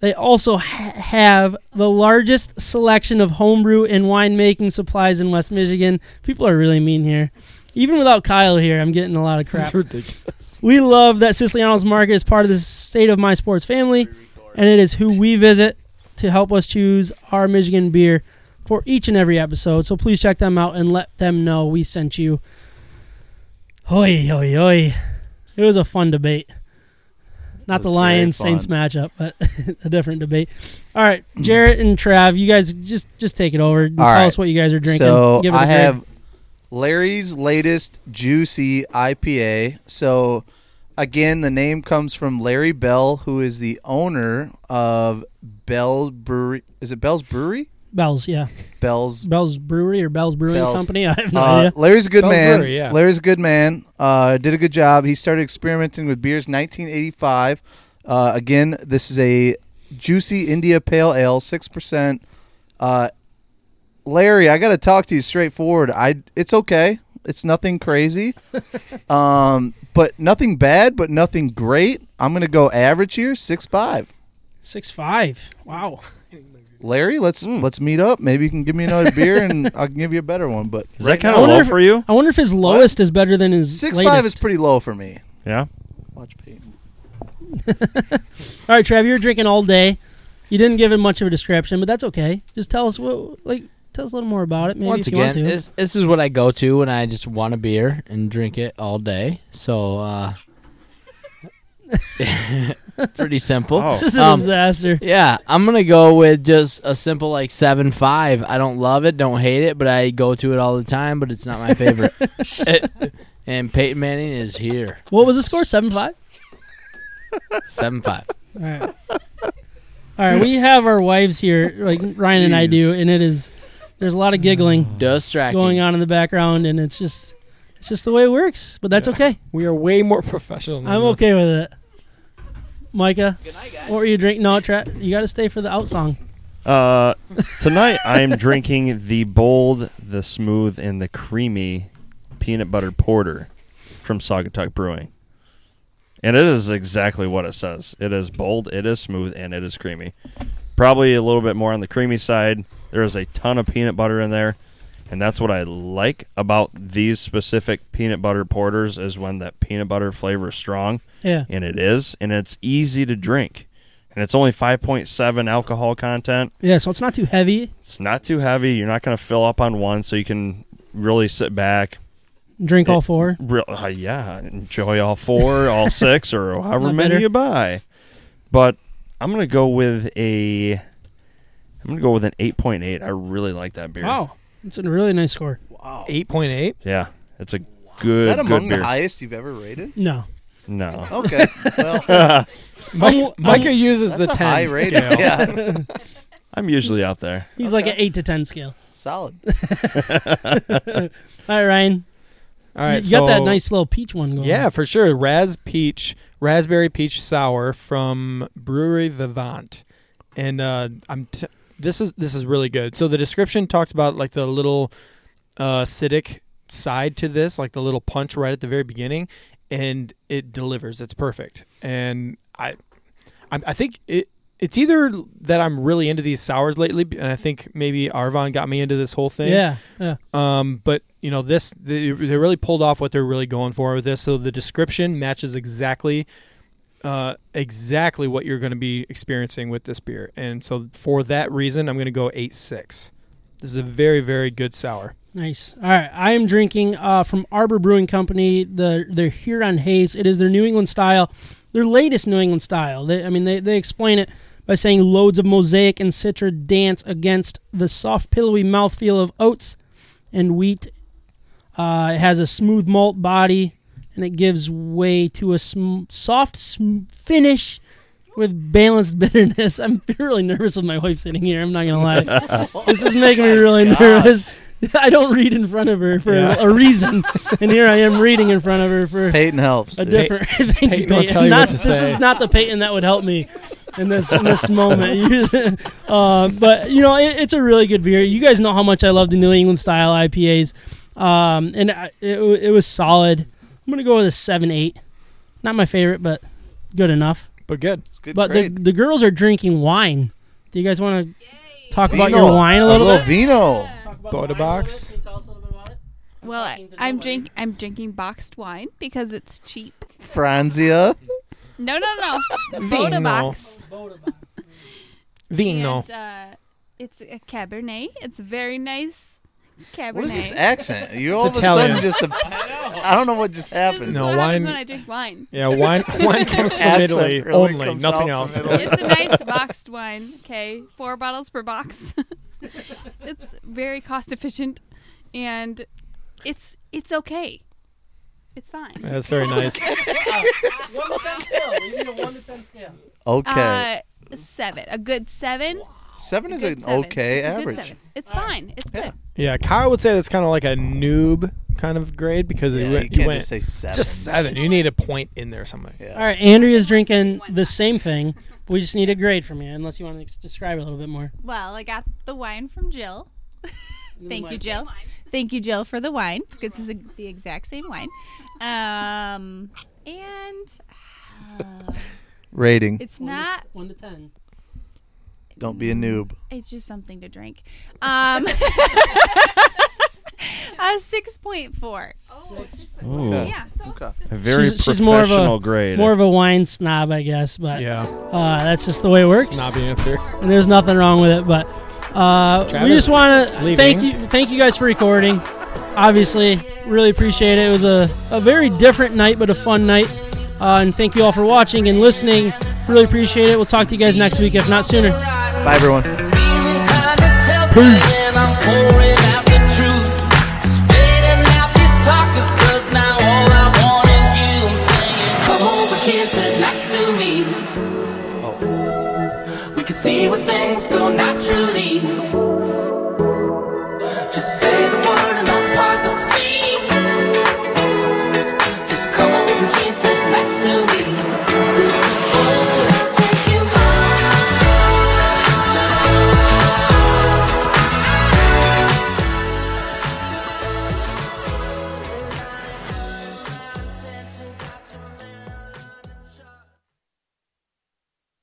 They also ha- have the largest selection of homebrew and winemaking supplies in West Michigan. People are really mean here. Even without Kyle here, I'm getting a lot of crap. Ridiculous. We love that Siciliano's Market is part of the State of MI Sports family, and it is who we visit to help us choose our Michigan beer for each and every episode. So please check them out and let them know we sent you. Oi, oi, oi. It was a fun debate. Not the Lions Saints matchup, but a different debate. All right, hmm. Jarrett and Trav, you guys just just take it over and All tell right. us what you guys are drinking. So Give it a I grade. have Larry's latest juicy IPA. So again, the name comes from Larry Bell, who is the owner of Bell's Brewery. Is it Bell's Brewery? Bell's, yeah, Bell's. Bell's Brewery or Bell's Brewing Bell's. Company. I have no Uh, idea. Larry's a good Bell's man. Brewery, yeah. Larry's a good man. Uh, did a good job. He started experimenting with beers 1985. Uh, again, this is a juicy India Pale Ale, six percent. Uh, Larry, I got to talk to you straightforward. I it's okay. It's nothing crazy, um, but nothing bad, but nothing great. I'm gonna go average here, six five. Six five. Wow. Larry, let's let's meet up. Maybe you can give me another beer, and I can give you a better one. But Is that kind I of wonder low if- for you? I wonder if his lowest is better than his six latest. five is pretty low for me. Yeah. Watch Peyton. All right, Trav, you were drinking all day. You didn't give it much of a description, but that's okay. Just tell us what, like, tell us a little more about it. Maybe Once if you again, want to. this, this is what I go to when I just want a beer and drink it all day. So, uh, pretty simple. Oh. This is a Um, disaster. Yeah, I'm gonna go with just a simple like seven five. I don't love it, don't hate it, but I go to it all the time. But it's not my favorite. and Peyton Manning is here, What was the score? Seven five. seven five. All right. All right, we have our wives here, like Ryan and I Jeez. do, and it is there's a lot of giggling Distracting. going on in the background, and it's just it's just the way it works. But that's okay. We are way more professional. Than I'm this. okay with it. Micah, what were you drinking? No, Tra- you got to stay for the out song. Uh, tonight I'm drinking the bold, the smooth, and the creamy peanut butter porter from Saugatuck Brewing. And it is exactly what it says. It is bold, it is smooth, and it is creamy. Probably a little bit more on the creamy side. There is a ton of peanut butter in there. And that's what I like about these specific peanut butter porters is when that peanut butter flavor is strong Yeah. and it is, and it's easy to drink. And it's only 5.7 alcohol content. Yeah, so it's not too heavy. It's not too heavy. You're not going to fill up on one, so you can really sit back. Drink all four. Real, uh, yeah, enjoy all four, all six, or however Not many better. you buy. But I'm going to go with a. I'm going to go with an 8.8. I really like that beer. Wow, it's a really nice score. Wow. Eight point eight. Yeah, it's a Is good, beer. Is that good among beer. the highest you've ever rated? No, no. Okay. Well, Mike, Micah uses that's the a ten high rating. scale. Yeah. I'm usually out there. he's like Okay. an eight to ten scale. Solid. All right, Ryan. All right, you got that so- nice little peach one going. Yeah, for sure. Raz peach, raspberry peach sour from Brewery Vivant, and uh, I'm t- this is this is really good. So the description talks about like the little uh, acidic side to this, like the little punch right at the very beginning, and it delivers. It's perfect, and I, I, I think it. It's either that I'm really into these sours lately, and I think maybe Arvon got me into this whole thing. Yeah, yeah. Um, but you know this, they, they really pulled off what they're really going for with this. So the description matches exactly, uh, exactly what you're going to be experiencing with this beer. And so for that reason, I'm going to go eight six. This is a very very good sour. Nice. All right, I am drinking uh, from Arbor Brewing Company the their Huron Haze. It is their New England style, their latest New England style. They, I mean, they they explain it by saying loads of mosaic and citra dance against the soft, pillowy mouthfeel of oats and wheat. Uh, it has a smooth malt body, and it gives way to a sm- soft sm- finish with balanced bitterness. I'm really nervous with my wife sitting here. I'm not gonna lie. this is making me really nervous. I don't read in front of her for Yeah. a reason, and here I am reading in front of her for Peyton helps. a dude. different. Thank you, Peyton will tell you Not- what to this say. is not the Peyton that would help me in this in this moment. uh, but you know, it, it's a really good beer. You guys know how much I love the New England style IPAs, um, and I, it, it was solid. I'm gonna go with a seven eight. Not my favorite, but good enough. But good. It's good But the grade. the girls are drinking wine. Do you guys want to talk about your wine a little bit? vino. Bota box. Well, I, I'm drink I'm drinking boxed wine because it's cheap. Franzia. No, no, no. Vino. Bota box. Vino. And, uh, it's a Cabernet. It's very nice Cabernet. What is this accent? You all It's of a sudden just. A, I don't know what just happened. No, what wine- when I drink wine. Yeah, wine wine comes from Accent Italy really only, comes nothing out else. from Italy. It's a nice boxed wine. Okay, four bottles per box. it's very cost efficient, and it's it's okay. It's fine. That's very nice. one to ten scale. Okay. Uh, seven. A good seven. seven A is good an seven. okay It's a good average. seven. It's fine. It's Yeah. good. Yeah, Kyle would say that's kind of like a noob kind of grade because Yeah, you, you went, you can't went just say seven. just seven. You need a point in there somewhere. Yeah. All right, Andrea's drinking the same thing. We just need a grade from you, unless you want to ex- describe it a little bit more. Well, I got the wine from Jill. Thank you, Jill. Thank you, Jill, for the wine. This is the the exact same wine. Um, and uh, Rating. it's not. one to ten. Don't be a noob. It's just something to drink. Um, a six point four. Ooh, Yeah. So Okay. a very She's- she's more of a- professional grade. More of a wine snob, I guess, but Yeah, uh, that's just the way it works. snobby answer. and there's nothing wrong with it. But uh, we Travis just want to leaving. thank you, thank you guys for recording. Obviously, really appreciate it. It was a, a very different night, but a fun night. Uh, and thank you all for watching and listening. Really appreciate it. We'll talk to you guys next week, if not sooner. Bye, everyone. Feeling